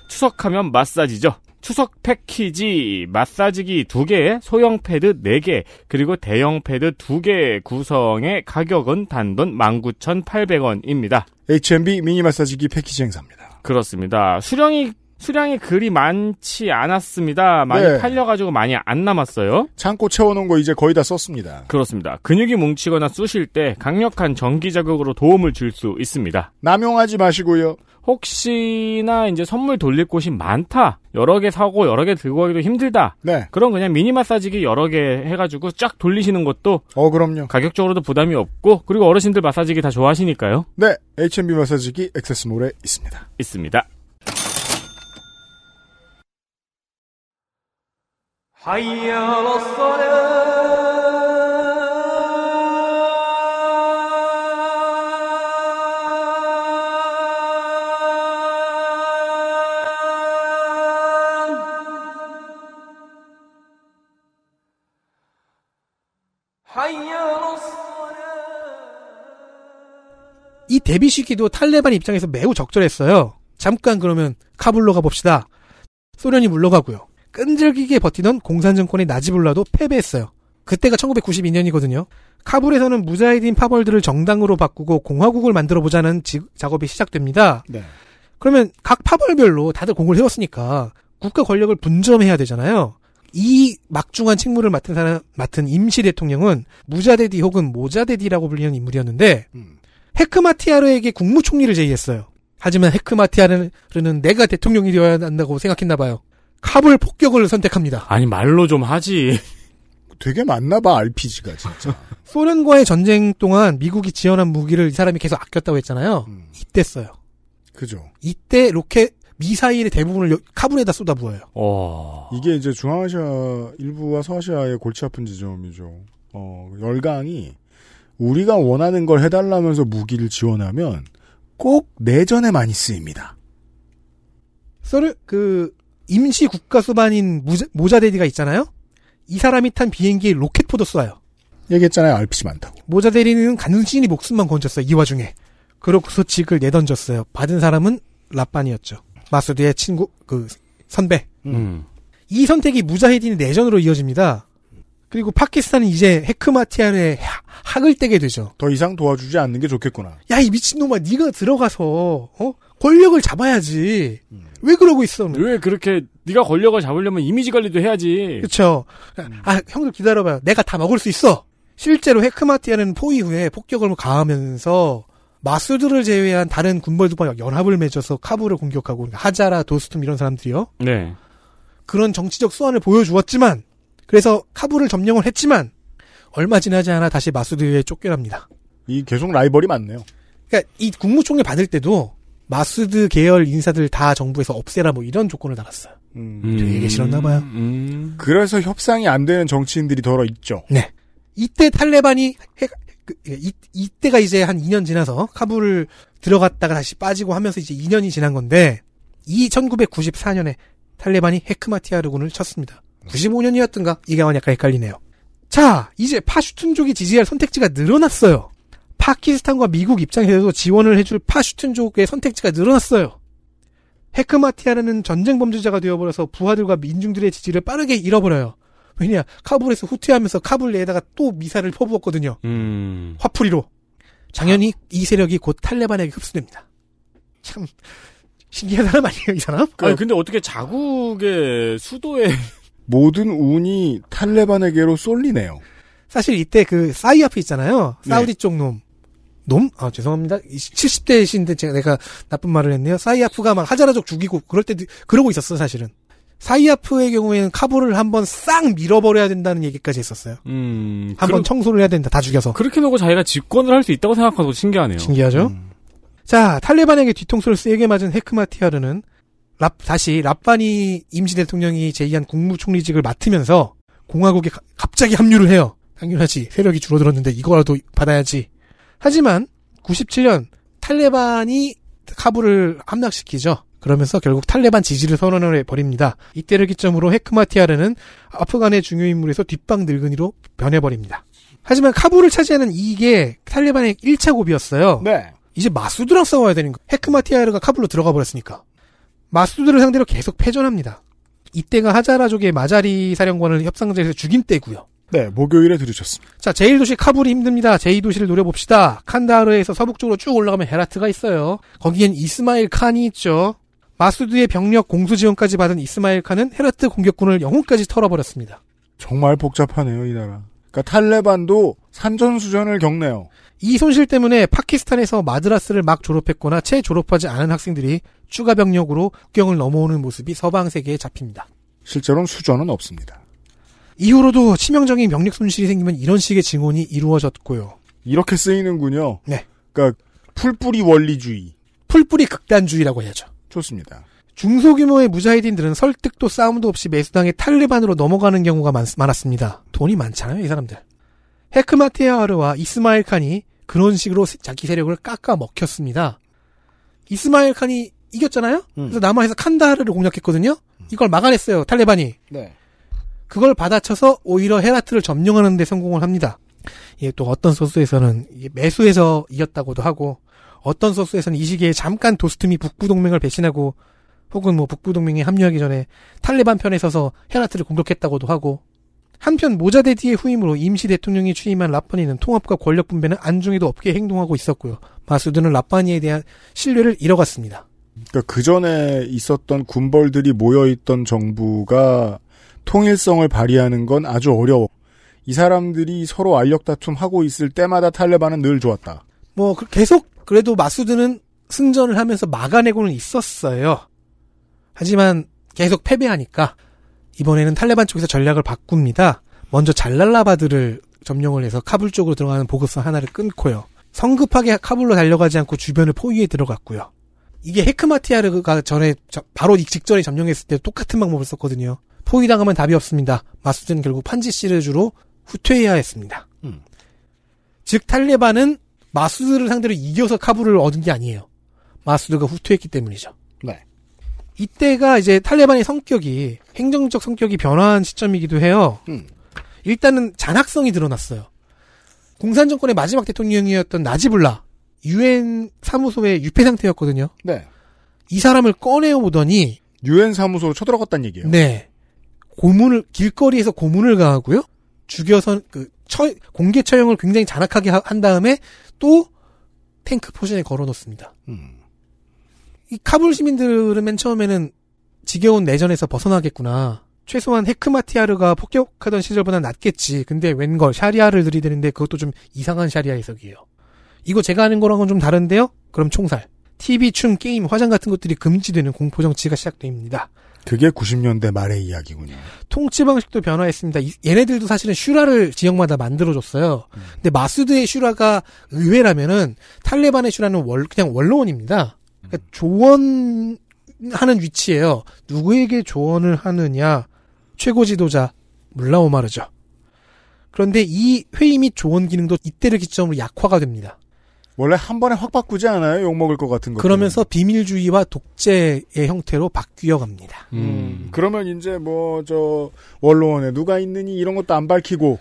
추석하면 마사지죠. 추석 패키지 마사지기 2개, 소형 패드 4개, 그리고 대형 패드 2개 구성의 가격은 단돈 19,800원입니다. H&B 미니 마사지기 패키지 행사입니다. 그렇습니다. 수량이 수량이 그리 많지 않았습니다. 많이 네. 팔려가지고 많이 안 남았어요. 창고 채워놓은 거 이제 거의 다 썼습니다. 그렇습니다. 근육이 뭉치거나 쑤실 때 강력한 전기 자극으로 도움을 줄 수 있습니다. 남용하지 마시고요. 혹시나 이제 선물 돌릴 곳이 많다. 여러 개 사고 여러 개 들고 가기도 힘들다. 네. 그럼 그냥 미니 마사지기 여러 개 해가지고 쫙 돌리시는 것도 어, 그럼요. 가격적으로도 부담이 없고 그리고 어르신들 마사지기 다 좋아하시니까요. 네. H&B 마사지기 액세스몰에 있습니다. 있습니다. 이 데뷔 시기도 탈레반 입장에서 매우 적절했어요. 잠깐 그러면 카불로 가봅시다. 소련이 물러가고요. 끈질기게 버티던 공산 정권의 나지불라도 패배했어요. 그때가 1992년이거든요. 카불에서는 무자히딘 파벌들을 정당으로 바꾸고 공화국을 만들어 보자는 지- 작업이 시작됩니다. 네. 그러면 각 파벌별로 다들 공을 세웠으니까 국가 권력을 분점해야 되잖아요. 이 막중한 책무를 맡은 사람 맡은 임시 대통령은 무자데디 혹은 모자데디라고 불리는 인물이었는데 음. 헤크마티아르에게 국무총리를 제의했어요. 하지만 헤크마티아르는 내가 대통령이 되어야 한다고 생각했나 봐요. 카불 폭격을 선택합니다. 아니 말로 좀 하지. (laughs) 되게 많나 봐, RPG가 진짜. (laughs) 소련과의 전쟁 동안 미국이 지원한 무기를 이 사람이 계속 아꼈다고 했잖아요. 음, 이때 써요. 그죠. 이때 로켓 미사일의 대부분을 여- 카불에다 쏟아부어요. 어. 이게 이제 중앙아시아 일부와 서아시아의 골치 아픈 지점이죠. 어, 열강이 우리가 원하는 걸 해달라면서 무기를 지원하면 꼭 내전에 많이 쓰입니다. 소련 그 임시 국가 수반인 무자- 모자데디가 있잖아요. 이 사람이 탄 비행기에 로켓포도 쏴요. 얘기했잖아요, RPG 많다고. 모자 데리는 간신히 목숨만 건졌어요. 이 와중에. 그러고 소칙을 내던졌어요. 받은 사람은 라빤이었죠. 마수드의 친구, 그, 선배. 음. 이 선택이 무자히딘의 내전으로 이어집니다. 그리고 파키스탄은 이제 헤크마티아르의 하- 학을 떼게 되죠. 더 이상 도와주지 않는 게 좋겠구나. 야, 이 미친놈아, 네가 들어가서, 어? 권력을 잡아야지. 왜 그러고 있어? 너? 왜 그렇게 네가 권력을 잡으려면 이미지 관리도 해야지. 그쵸. 아, 형들 기다려봐요. 내가 다 먹을 수 있어. 실제로 헤크마티아는 포위 후에 폭격을 가하면서 마수드를 제외한 다른 군벌들과 연합을 맺어서 카불을 공격하고 그러니까 하자라, 도스툼 이런 사람들이요. 네. 그런 정치적 수완을 보여주었지만 그래서 카불을 점령을 했지만 얼마 지나지 않아 다시 마수드에 쫓겨납니다. 이 계속 라이벌이 많네요. 그러니까 이 국무총리 받을 때도 마수드 계열 인사들 다 정부에서 없애라 뭐 이런 조건을 달았어요. 음. 되게 싫었나 봐요. 음. 그래서 협상이 안 되는 정치인들이 덜어 있죠. 네. 이때 탈레반이 해- 그, 이, 이때가 이제 한 2년 지나서 카불을 들어갔다가 다시 빠지고 하면서 이제 2년이 지난 건데 이 1994년에 탈레반이 헤크마티아르군을 쳤습니다. 95년이었던가? 이게만 약간 헷갈리네요. 자, 이제 파슈툰족이 지지할 선택지가 늘어났어요. 파키스탄과 미국 입장에서도 지원을 해줄 파슈툰족의 선택지가 늘어났어요. 헤크마티아르는 전쟁 범죄자가 되어버려서 부하들과 민중들의 지지를 빠르게 잃어버려요. 왜냐 카불에서 후퇴하면서 카불 내에다가 또 미사를 퍼부었거든요. 음. 화풀이로. 당연히 이 세력이 곧 탈레반에게 흡수됩니다. 참 신기한 사람 아니에요 이 사람? 아니 근데 어떻게 자국의 수도에 모든 운이 탈레반에게로 쏠리네요. 사실 이때 그 사이아프 있잖아요. 네. 사우디 쪽 놈. 놈? 아, 죄송합니다. 70대신데 제가 내가 나쁜 말을 했네요. 사이아프가 막 하자라족 죽이고 그럴 때 그러고 있었어, 사실은. 사이아프의 경우에는 카불을 한번 싹 밀어버려야 된다는 얘기까지 했었어요. 음. 한번 그러- 청소를 해야 된다, 다 죽여서. 그렇게 놓고 자기가 집권을 할 수 있다고 생각하는 것도 신기하네요. 신기하죠? 자, 탈레반에게 뒤통수를 세게 맞은 헤크마티아르는 랍, 다시 랍바니 임시 대통령이 제의한 국무총리직을 맡으면서 공화국에 가- 갑자기 합류를 해요. 당연하지. 세력이 줄어들었는데 이거라도 받아야지. 하지만 97년 탈레반이 카불을 함락시키죠. 그러면서 결국 탈레반 지지를 선언을 해버립니다. 이때를 기점으로 헤크마티아르는 아프간의 중요 인물에서 뒷방 늙은이로 변해버립니다. 하지만 카불을 차지하는 이게 탈레반의 1차 고비였어요. 네. 이제 마수드랑 싸워야 되는 거. 헤크마티아르가 카불로 들어가 버렸으니까. 마수드를 상대로 계속 패전합니다. 이때가 하자라족의 마자리 사령관을 협상자에서 죽인 때고요. 네, 목요일에 들으셨습니다. 자, 제1도시 카불이 힘듭니다. 제2도시를 노려봅시다. 칸다하르에서 서북쪽으로 쭉 올라가면 헤라트가 있어요. 거기엔 이스마일 칸이 있죠. 마수드의 병력 공수 지원까지 받은 이스마일 칸은 헤라트 공격군을 영혼까지 털어버렸습니다. 정말 복잡하네요, 이 나라. 그러니까 탈레반도 산전수전을 겪네요. 이 손실 때문에 파키스탄에서 마드라스를 막 졸업했거나 채 졸업하지 않은 학생들이 추가 병력으로 국경을 넘어오는 모습이 서방 세계에 잡힙니다. 실제로는 수전은 없습니다. 이후로도 치명적인 병력 손실이 생기면 이런 식의 증언이 이루어졌고요. 이렇게 쓰이는군요. 네. 그러니까 풀뿌리 원리주의. 풀뿌리 극단주의라고 해야죠. 좋습니다. 중소규모의 무자히딘들은 설득도 싸움도 없이 매수당해 탈레반으로 넘어가는 경우가 많, 많았습니다. 돈이 많잖아요, 이 사람들. 헤크마티아르와 이스마일 칸이 그런 식으로 세- 자기 세력을 깎아 먹혔습니다. 이스마일 칸이 이겼잖아요? 그래서 남하해서 칸다하르를 공략했거든요? 이걸 막아냈어요, 탈레반이. 네. 그걸 받아쳐서 오히려 헤라트를 점령하는 데 성공을 합니다. 이게 또 어떤 소스에서는 매수해서 이겼다고도 하고 어떤 소스에서는 이 시기에 잠깐 도스트미 북부 동맹을 배신하고 혹은 뭐 북부 동맹에 합류하기 전에 탈레반 편에 서서 헤라트를 공격했다고도 하고 한편 모자데디의 후임으로 임시 대통령이 취임한 라파니는 통합과 권력 분배는 안중에도 없게 행동하고 있었고요. 마수드는 라파니에 대한 신뢰를 잃어갔습니다. 그러니까 그 전에 있었던 군벌들이 모여있던 정부가 통일성을 발휘하는 건 아주 어려워. 이 사람들이 서로 알력 다툼 하고 있을 때마다 탈레반은 늘 좋았다. 뭐 그- 계속 그래도 마수드는 승전을 하면서 막아내고는 있었어요. 하지만 계속 패배하니까 이번에는 탈레반 쪽에서 전략을 바꿉니다. 먼저 잘랄라바드를 점령을 해서 카불 쪽으로 들어가는 보급선 하나를 끊고요. 성급하게 카불로 달려가지 않고 주변을 포위해 들어갔고요. 이게 헤크마티아르가 전에 저- 바로 이 직전에 점령했을 때 똑같은 방법을 썼거든요. 포위당하면 답이 없습니다. 마수드는 결국 판지 시르주로 후퇴해야 했습니다. 즉 탈레반은 마수드를 상대로 이겨서 카불을 얻은 게 아니에요. 마수드가 후퇴했기 때문이죠. 네. 이때가 이제 탈레반의 성격이 행정적 성격이 변화한 시점이기도 해요. 음. 일단은 잔악성이 드러났어요. 공산 정권의 마지막 대통령이었던 나지불라 유엔 사무소의 유폐 상태였거든요. 네. 이 사람을 꺼내어 보더니 유엔 사무소로 쳐들어갔다는 얘기예요. 네. 고문을 길거리에서 고문을 가하고요. 죽여서 그 처, 공개 처형을 굉장히 잔악하게 하- 한 다음에 또 탱크 포신에 걸어 놓습니다. 음. 이 카불 시민들은 맨 처음에는 지겨운 내전에서 벗어나겠구나. 최소한 헤크마티아르가 폭격하던 시절보다 낫겠지. 근데 웬걸 샤리아를 들이대는데 그것도 좀 이상한 샤리아 해석이에요. 이거 제가 아는 거랑은 좀 다른데요? 그럼 총살. TV, 춤, 게임, 화장 같은 것들이 금지되는 공포 정치가 시작됩니다. 그게 90년대 말의 이야기군요. 통치 방식도 변화했습니다. 이- 얘네들도 사실은 슈라를 지역마다 만들어줬어요. 근데 마수드의 슈라가 의외라면은 탈레반의 슈라는 월, 그냥 원로원입니다. 그러니까 조언하는 위치예요. 누구에게 조언을 하느냐? 최고 지도자 물라 오마르죠. 그런데 이 회의 및 조언 기능도 이때를 기점으로 약화가 됩니다. 원래 한 번에 확 바꾸지 않아요? 욕먹을 것 같은 거. 그러면서 비밀주의와 독재의 형태로 바뀌어 갑니다. 음. 그러면 이제 뭐, 저, 원로원에 누가 있느니 이런 것도 안 밝히고.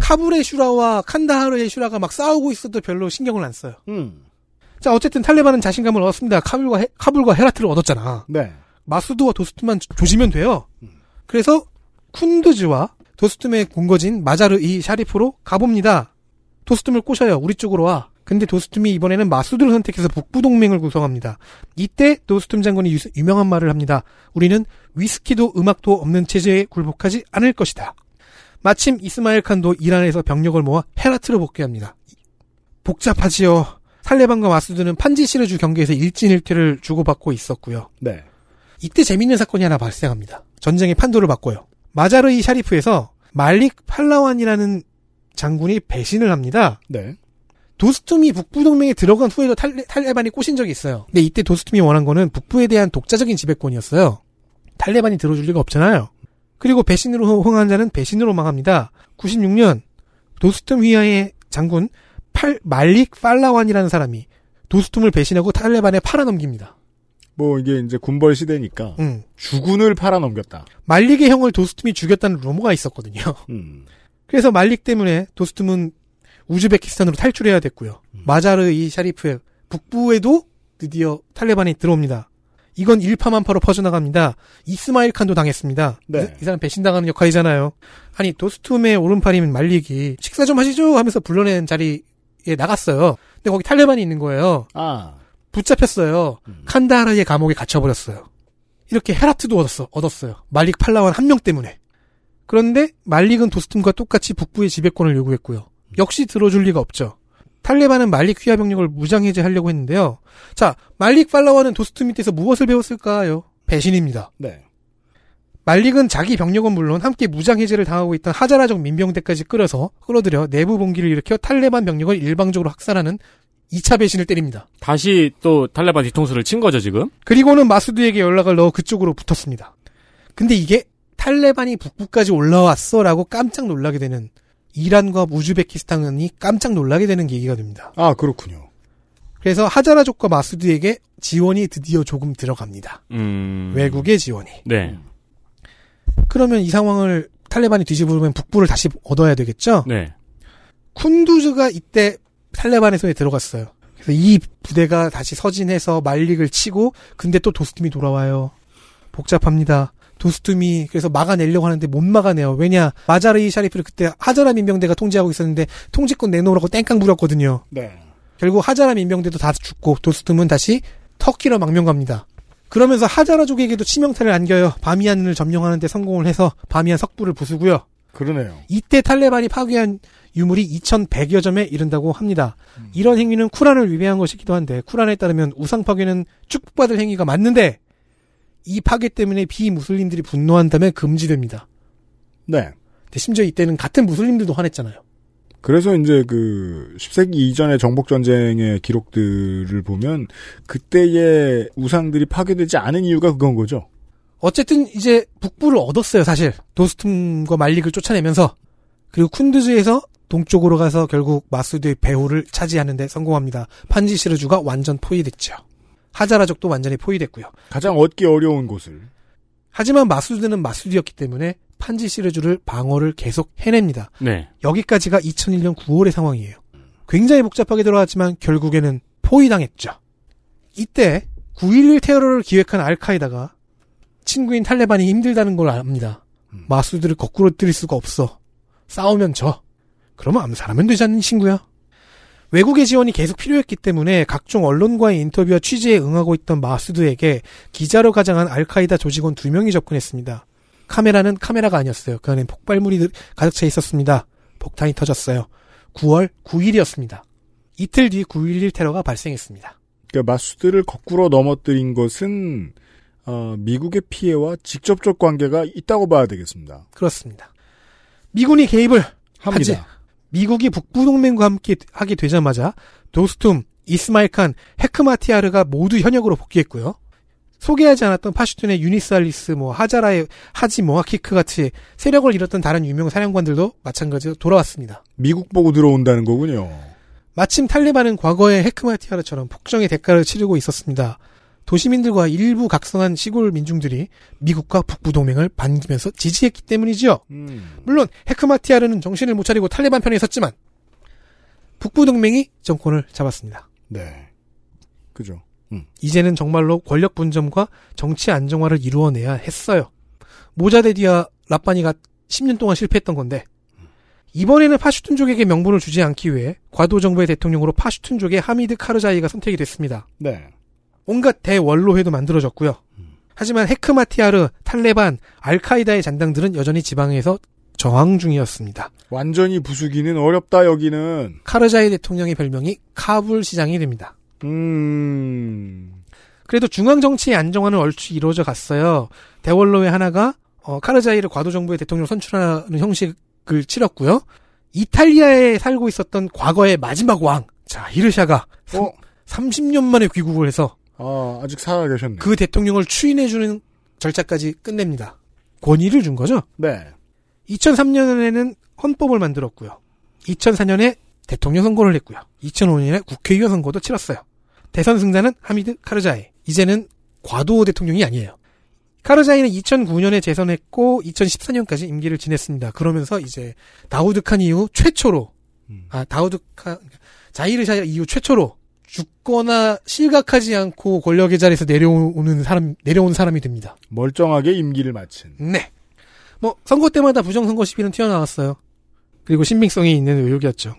카불의 슈라와 칸다하르의 슈라가 막 싸우고 있어도 별로 신경을 안 써요. 음. 자, 어쨌든 탈레반은 자신감을 얻었습니다. 카불과, 헤, 카불과 헤라트를 얻었잖아. 네. 마수드와 도스트만 조- 조지면 돼요. 그래서 쿤두즈와 도스툼의 본거진 마자르 이 샤리프로 가봅니다. 도스툼을 꼬셔요. 우리 쪽으로 와. 근데 도스툼이 이번에는 마수드를 선택해서 북부 동맹을 구성합니다. 이때 도스툼 장군이 유- 유명한 말을 합니다. 우리는 위스키도 음악도 없는 체제에 굴복하지 않을 것이다. 마침 이스마일 칸도 이란에서 병력을 모아 헤라트로 복귀합니다. 복잡하지요. 탈레반과 마수드는 판지 시르주 경계에서 일진일퇴를 주고받고 있었고요. 네. 이때 재밌는 사건이 하나 발생합니다. 전쟁의 판도를 바꿔요. 마자르이 샤리프에서 말릭 팔라완이라는 장군이 배신을 합니다. 네. 도스툼이 북부 동맹에 들어간 후에도 탈레, 탈레반이 꼬신 적이 있어요. 근데 이때 도스툼이 원한 거는 북부에 대한 독자적인 지배권이었어요. 탈레반이 들어줄 리가 없잖아요. 그리고 배신으로 흥한 자는 배신으로 망합니다. 96년 도스툼 휘하의 장군 팔, 말릭 팔라완이라는 사람이 도스툼을 배신하고 탈레반에 팔아넘깁니다. 뭐 이게 이제 군벌 시대니까 음. 주군을 팔아넘겼다. 말릭의 형을 도스툼이 죽였다는 루머가 있었거든요. 음. (laughs) 그래서 말릭 때문에 도스툼은 우즈베키스탄으로 탈출해야 됐고요. 마자르 이 샤리프의 북부에도 드디어 탈레반이 들어옵니다. 이건 일파만파로 퍼져나갑니다. 이스마일 칸도 당했습니다. 네. 이, 이 사람 배신당하는 역할이잖아요. 아니 도스툼의 오른팔인 말릭이 식사 좀 하시죠 하면서 불러낸 자리 에 나갔어요. 근데 거기 탈레반이 있는 거예요. 아. 붙잡혔어요. 칸다하르의 감옥에 갇혀버렸어요. 이렇게 헤라트도 얻었어, 얻었어요. 말릭 팔라완 한 명 때문에. 그런데 말릭은 도스tum과 똑같이 북부의 지배권을 요구했고요. 역시 들어줄 리가 없죠. 탈레반은 말릭 휘하 병력을 무장해제하려고 했는데요. 자, 말릭 팔라완은 도스tum 밑에서 무엇을 배웠을까요? 배신입니다. 네. 말릭은 자기 병력은 물론 함께 무장 해제를 당하고 있던 하자라족 민병대까지 끌어서 끌어들여 내부 봉기를 일으켜 탈레반 병력을 일방적으로 학살하는 2차 배신을 때립니다. 다시 또 탈레반 뒤통수를 친 거죠, 지금? 그리고는 마수드에게 연락을 넣어 그쪽으로 붙었습니다. 근데 이게 탈레반이 북부까지 올라왔어라고 깜짝 놀라게 되는 이란과 우즈베키스탄이 깜짝 놀라게 되는 계기가 됩니다. 아, 그렇군요. 그래서 하자라족과 마수드에게 지원이 드디어 조금 들어갑니다. 음. 외국의 지원이. 네. 그러면 이 상황을 탈레반이 뒤집으면 북부를 다시 얻어야 되겠죠? 네. 쿤두즈가 이때 탈레반의 손에 들어갔어요. 그래서 이 부대가 다시 서진해서 말릭을 치고 근데 또 도스툼이 돌아와요. 복잡합니다. 도스툼이 그래서 막아내려고 하는데 못 막아내요. 왜냐 마자르이 샤리프를 그때 하자라 민병대가 통제하고 있었는데 통제권 내놓으라고 땡깡 부렸거든요. 네. 결국 하자라 민병대도 다 죽고 도스툼은 다시 터키로 망명 갑니다. 그러면서 하자라족에게도 치명타를 안겨요. 바미안을 점령하는 데 성공을 해서 바미안 석부를 부수고요. 그러네요. 이때 탈레반이 파괴한 유물이 2100여 점에 이른다고 합니다. 이런 행위는 쿠란을 위배한 것이기도 한데 쿠란에 따르면 우상 파괴는 축복받을 행위가 맞는데 이 파괴 때문에 비무슬림들이 분노한다면 금지됩니다. 네. 심지어 이때는 같은 무슬림들도 화냈잖아요. 그래서 이제 그 10세기 이전의 정복 전쟁의 기록들을 보면 그때의 우상들이 파괴되지 않은 이유가 그건 거죠. 어쨌든 이제 북부를 얻었어요, 사실. 도스툼과 말릭을 쫓아내면서. 그리고 쿤드즈에서 동쪽으로 가서 결국 마수드의 배후를 차지하는데 성공합니다. 판지시르주가 완전 포위됐죠. 하자라족도 완전히 포위됐고요. 가장 얻기 어려운 곳을. 하지만 마수드는 마수드였기 때문에 판지시르주를 방어를 계속 해냅니다. 네. 여기까지가 2001년 9월의 상황이에요. 굉장히 복잡하게 들어갔지만 결국에는 포위당했죠. 이때 9.11 테러를 기획한 알카이다가 친구인 탈레반이 힘들다는 걸 압니다. 마수드를 거꾸로 뜨릴 수가 없어. 싸우면 져. 그러면 암살하면 되지 않는 친구야. 외국의 지원이 계속 필요했기 때문에 각종 언론과의 인터뷰와 취재에 응하고 있던 마수드에게 기자로 가장한 알카이다 조직원 두 명이 접근했습니다. 카메라는 카메라가 아니었어요. 그 안엔 폭발물이 가득 차 있었습니다. 폭탄이 터졌어요. 9월 9일이었습니다. 이틀 뒤 9.11 테러가 발생했습니다. 그러니까 마수드를 거꾸로 넘어뜨린 것은 어, 미국의 피해와 직접적 관계가 있다고 봐야 되겠습니다. 그렇습니다. 미군이 개입을 합니다. 하지. 미국이 북부 동맹과 함께 하게 되자마자 도스툼, 이스마일 칸, 헤크마티아르가 모두 현역으로 복귀했고요. 소개하지 않았던 파슈툰의 유니스 할리스, 뭐 하자라의 하지 모하키크 같이 세력을 잃었던 다른 유명 사령관들도 마찬가지로 돌아왔습니다. 미국 보고 들어온다는 거군요. 마침 탈레반은 과거의 헤크마티아르처럼 폭정의 대가를 치르고 있었습니다. 도시민들과 일부 각성한 시골 민중들이 미국과 북부 동맹을 반기면서 지지했기 때문이지요. 물론 헤크마티아르는 정신을 못 차리고 탈레반 편에 섰지만 북부 동맹이 정권을 잡았습니다. 네. 그죠. 이제는 정말로 권력 분점과 정치 안정화를 이루어내야 했어요. 모자데디아 라빠니가 10년 동안 실패했던 건데 이번에는 파슈툰족에게 명분을 주지 않기 위해 과도 정부의 대통령으로 파슈툰족의 하미드 카르자이가 선택이 됐습니다. 네. 온갖 대원로회도 만들어졌고요. 하지만 헤크마티아르, 탈레반, 알카이다의 잔당들은 여전히 지방에서 저항 중이었습니다. 완전히 부수기는 어렵다 여기는. 카르자이 대통령의 별명이 카불 시장이 됩니다. 음. 그래도 중앙 정치의 안정화는 얼추 이루어져 갔어요. 대원로회 하나가 어, 카르자이를 과도 정부의 대통령 선출하는 형식을 치렀고요. 이탈리아에 살고 있었던 과거의 마지막 왕, 자 히르샤가 어? 30년 만에 귀국을 해서 아 아직 살아 계셨네. 그 대통령을 추인해주는 절차까지 끝냅니다. 권위를 준 거죠. 네. 2003년에는 헌법을 만들었고요. 2004년에 대통령 선거를 했고요. 2005년에 국회의원 선거도 치렀어요. 대선 승자는 하미드 카르자이. 이제는 과도 대통령이 아니에요. 카르자이는 2009년에 재선했고 2014년까지 임기를 지냈습니다. 그러면서 이제 다우드 칸 이후 최초로 아 다우드 칸 자이르샤 이후 최초로 죽거나 실각하지 않고 권력의 자리에서 내려오는 사람 내려온 사람이 됩니다. 멀쩡하게 임기를 마친. 네. 뭐 선거 때마다 부정선거 시비는 튀어나왔어요. 그리고 신빙성이 있는 의혹이었죠.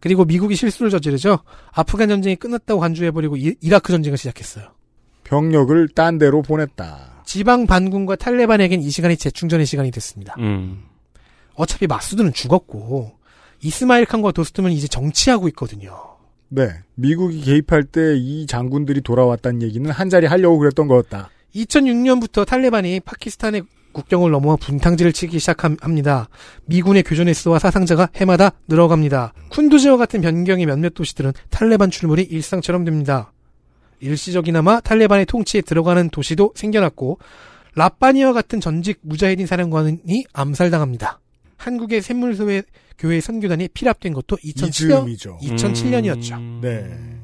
그리고 미국이 실수를 저지르죠. 아프간 전쟁이 끝났다고 간주해버리고 이, 이라크 전쟁을 시작했어요. 병력을 딴 데로 보냈다. 지방 반군과 탈레반에겐 이 시간이 재충전의 시간이 됐습니다. 음. 어차피 마수드는 죽었고 이스마일 칸과 도스트는 이제 정치하고 있거든요. 네. 미국이 개입할 때 이 장군들이 돌아왔다는 얘기는 한 자리 하려고 그랬던 거였다. 2006년부터 탈레반이 파키스탄의 국경을 넘어 분탕질을 치기 시작합니다. 미군의 교전 횟수와 사상자가 해마다 늘어갑니다. 쿤두즈와 같은 변경의 몇몇 도시들은 탈레반 출몰이 일상처럼 됩니다. 일시적이나마 탈레반의 통치에 들어가는 도시도 생겨났고 라빠니와 같은 전직 무자헤딘 사령관이 암살당합니다. 한국의 샘물교회 교회 선교단이 피랍된 것도 2007년, 이즈음이죠. 2007년이었죠. 음. 네.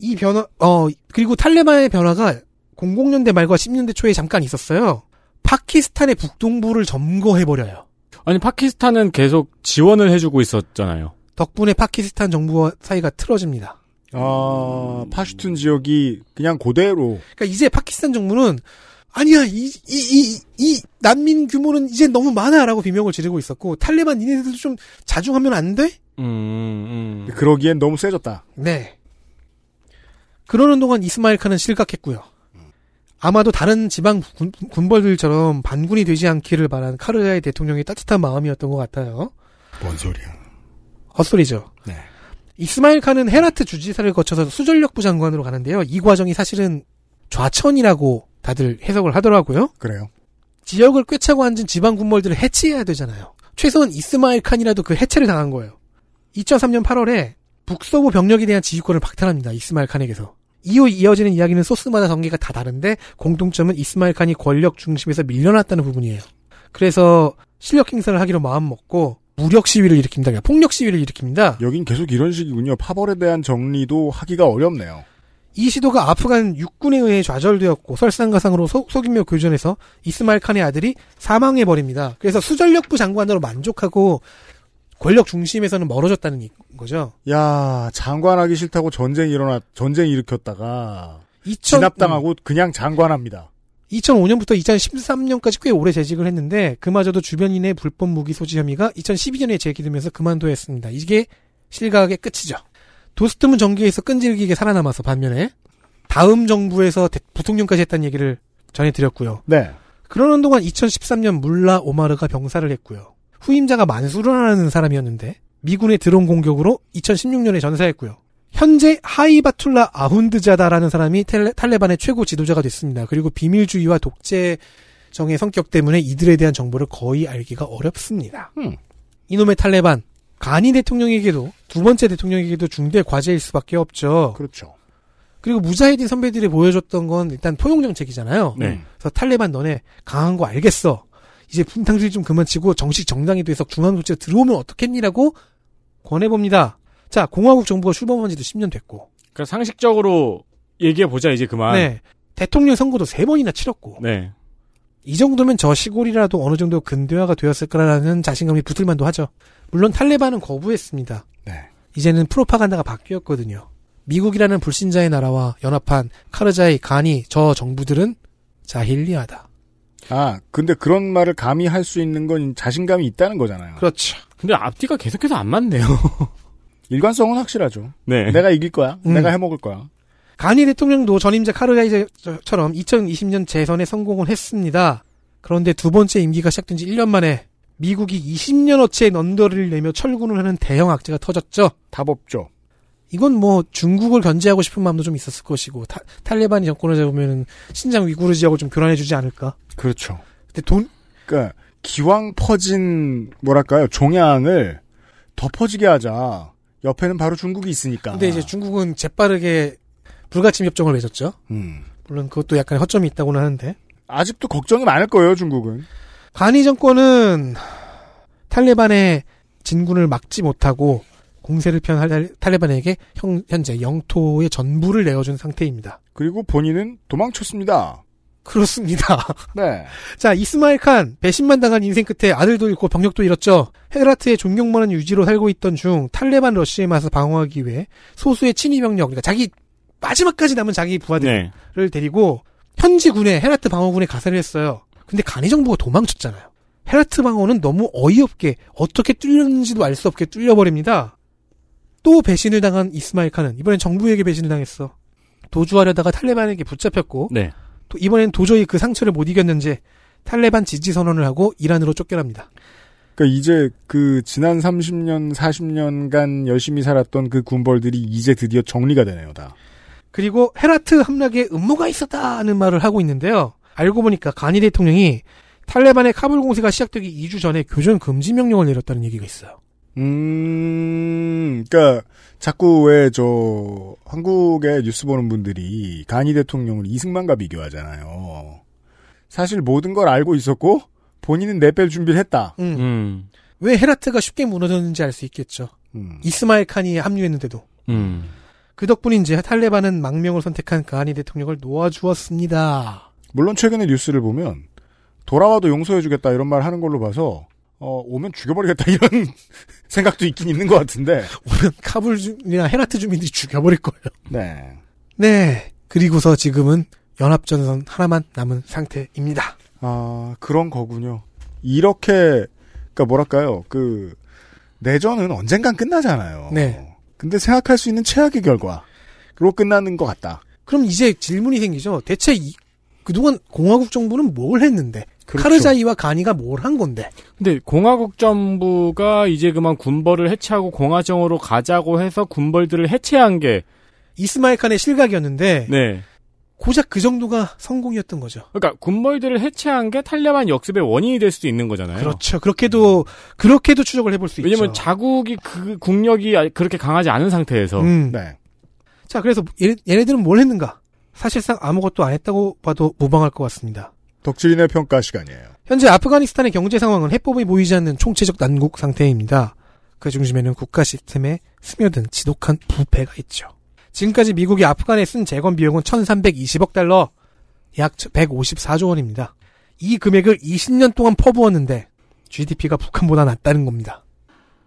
이 변화, 어, 그리고 탈레반의 변화가 00년대 말과 10년대 초에 잠깐 있었어요. 파키스탄의 북동부를 점거해버려요. 아니 파키스탄은 계속 지원을 해주고 있었잖아요. 덕분에 파키스탄 정부와 사이가 틀어집니다. 아, 파슈툰 지역이 그냥 그대로 그러니까 이제 파키스탄 정부는 아니야 이 이 이 이 난민 규모는 이제 너무 많아라고 비명을 지르고 있었고 탈레반 니네들도 좀 자중하면 안 돼? 음, 음. 그러기엔 너무 세졌다. 네. 그러는 동안 이스마일 칸은 실각했고요. 아마도 다른 지방 군, 군벌들처럼 반군이 되지 않기를 바란 카르자의 대통령의 따뜻한 마음이었던 것 같아요. 뭔 소리야. 헛소리죠. 네. 이스마일 칸은 헤라트 주지사를 거쳐서 수전력부 장관으로 가는데요. 이 과정이 사실은 좌천이라고 다들 해석을 하더라고요. 그래요. 지역을 꿰차고 앉은 지방 군벌들을 해체해야 되잖아요. 최소한 이스마일 칸이라도 그 해체를 당한 거예요. 2003년 8월에 북서부 병력에 대한 지휘권을 박탈합니다. 이스마일 칸에게서. 이후 이어지는 이야기는 소스마다 전개가 다 다른데 공통점은 이스마일 칸이 권력 중심에서 밀려났다는 부분이에요. 그래서 실력 행사를 하기로 마음먹고 무력 시위를 일으킵니다. 폭력 시위를 일으킵니다. 여긴 계속 이런 식이군요. 파벌에 대한 정리도 하기가 어렵네요. 이 시도가 아프간 육군에 의해 좌절되었고 설상가상으로 소, 소규모 교전에서 이스마일 칸의 아들이 사망해 버립니다. 그래서 수전력부 장관으로 만족하고 권력 중심에서는 멀어졌다는 이- 거죠. 야 장관하기 싫다고 전쟁 일어나 전쟁 일으켰다가 2000, 진압당하고 그냥 장관합니다. 2005년부터 2013년까지 꽤 오래 재직을 했는데 그마저도 주변인의 불법 무기 소지 혐의가 2012년에 제기되면서 그만둬야 했습니다. 이게 실각의 끝이죠. 도스트문 전개에서 끈질기게 살아남아서 반면에 다음 정부에서 대- 부통령까지 했다는 얘기를 전해드렸고요. 네. 그러는 동안 2013년 물라 오마르가 병사를 했고요. 후임자가 만수르라는 사람이었는데 미군의 드론 공격으로 2016년에 전사했고요. 현재 하이바툴라 아훈드자다라는 사람이 텔레- 탈레반의 최고 지도자가 됐습니다. 그리고 비밀주의와 독재정의 성격 때문에 이들에 대한 정보를 거의 알기가 어렵습니다. 음. 이놈의 탈레반 가니 대통령에게도 두 번째 대통령에게도 중대 과제일 수밖에 없죠. 그렇죠. 그리고 무자헤딘 선배들이 보여줬던 건 일단 포용 정책이잖아요. 네. 그래서 탈레반 너네 강한 거 알겠어. 이제 분탕질 좀 그만 치고 정식 정당이 돼서 중앙 조치가 들어오면 어떻겠니라고 권해봅니다. 자, 공화국 정부가 출범한 지도 10년 됐고. 그러니까 상식적으로 얘기해 보자 이제 그만. 네. 대통령 선거도 세 번이나 치렀고. 네. 이 정도면 저 시골이라도 어느 정도 근대화가 되었을 거라는 자신감이 붙을 만도 하죠. 물론 탈레반은 거부했습니다. 네. 이제는 프로파간다가 바뀌었거든요. 미국이라는 불신자의 나라와 연합한 카르자이, 가니, 저 정부들은 자힐리하다. 아, 근데 그런 말을 감히 할 수 있는 건 자신감이 있다는 거잖아요. 그렇죠. 근데 앞뒤가 계속해서 안 맞네요. (laughs) 일관성은 확실하죠. 네. 내가 이길 거야. 음. 내가 해먹을 거야. 가니 대통령도 전임자 카르가이저처럼 2020년 재선에 성공을 했습니다. 그런데 두 번째 임기가 시작된 지 1년 만에 미국이 20년어치의 넌더를 내며 철군을 하는 대형 악재가 터졌죠. 답 없죠. 이건 뭐 중국을 견제하고 싶은 마음도 좀 있었을 것이고 타- 탈레반이 정권을 잡으면 신장 위구르 지역을 좀 교란해주지 않을까. 그렇죠. 근데 돈 그러니까 기왕 퍼진 뭐랄까요 종양을 더 퍼지게 하자. 옆에는 바로 중국이 있으니까. 근데 이제 중국은 재빠르게 불가침 협정을 맺었죠. 음. 물론 그것도 약간 허점이 있다고는 하는데 아직도 걱정이 많을 거예요 중국은. 가니 정권은 탈레반의 진군을 막지 못하고 공세를 편 할- 탈레반에게 형- 현재 영토의 전부를 내어준 상태입니다. 그리고 본인은 도망쳤습니다. 그렇습니다. (laughs) 네. 자, 이스마일 칸, 배신만 당한 인생 끝에 아들도 잃고 병력도 잃었죠. 헤라트의 존경만한 유지로 살고 있던 중 탈레반 러시의 맛을 방어하기 위해 소수의 친위 병력, 그러니까 자기 마지막까지 남은 자기 부하들을 네. 데리고 현지 군에 헤라트 방어군에 가세를 했어요. 근데 가니 정부가 도망쳤잖아요. 헤라트 방어는 너무 어이없게 어떻게 뚫렸는지도 알 수 없게 뚫려버립니다. 또 배신을 당한 이스마일 칸은 이번엔 정부에게 배신을 당했어. 도주하려다가 탈레반에게 붙잡혔고 네. 또 이번엔 도저히 그 상처를 못 이겼는지 탈레반 지지 선언을 하고 이란으로 쫓겨납니다. 그러니까 이제 그 지난 30년, 40년간 열심히 살았던 그 군벌들이 이제 드디어 정리가 되네요, 다. 그리고 헤라트 함락에 음모가 있었다는 말을 하고 있는데요. 알고 보니까 가니 대통령이 탈레반의 카불 공세가 시작되기 2주 전에 교전 금지 명령을 내렸다는 얘기가 있어요. 음, 그러니까 자꾸 왜 저 한국의 뉴스 보는 분들이 가니 대통령을 이승만과 비교하잖아요. 사실 모든 걸 알고 있었고 본인은 내뺄 준비를 했다. 음. 음. 왜 헤라트가 쉽게 무너졌는지 알 수 있겠죠. 음. 이스마일 칸이 합류했는데도 음. 그 덕분인지 탈레반은 망명을 선택한 가니 대통령을 놓아주었습니다. 물론 최근의 뉴스를 보면 돌아와도 용서해주겠다 이런 말 하는 걸로 봐서 어, 오면 죽여버리겠다 (laughs) 이런 생각도 있긴 있는 것 같은데. 오면 카불이나 헤라트 주민들이 죽여버릴 거예요. 네. 네. 그리고서 지금은 연합전선 하나만 남은 상태입니다. 아 그런 거군요. 이렇게 그러니까 뭐랄까요 그 내전은 언젠간 끝나잖아요. 네. 근데 생각할 수 있는 최악의 결과로 끝나는 것 같다. 그럼 이제 질문이 생기죠. 대체 이- 그동안 공화국 정부는 뭘 했는데 그렇죠. 카르자이와 가니가 뭘 한 건데? 근데 공화국 정부가 이제 그만 군벌을 해체하고 공화정으로 가자고 해서 군벌들을 해체한 게 이스마일 칸의 실각이었는데 네. 고작 그 정도가 성공이었던 거죠. 그러니까 군벌들을 해체한 게 탈레반 역습의 원인이 될 수도 있는 거잖아요. 그렇죠. 그렇게도 그렇게도 추적을 해볼 수 왜냐면 있죠. 자국이 그 국력이 그렇게 강하지 않은 상태에서 음. 네. 자, 그래서 얘네, 얘네들은 뭘 했는가? 사실상 아무것도 안 했다고 봐도 무방할 것 같습니다. 덕질인의 평가 시간이에요. 현재 아프가니스탄의 경제 상황은 해법이 보이지 않는 총체적 난국 상태입니다. 그 중심에는 국가 시스템에 스며든 지독한 부패가 있죠. 지금까지 미국이 아프간에 쓴 재건 비용은 1320억 달러, 약 154조 원입니다. 이 금액을 20년 동안 퍼부었는데 GDP가 북한보다 낮다는 겁니다.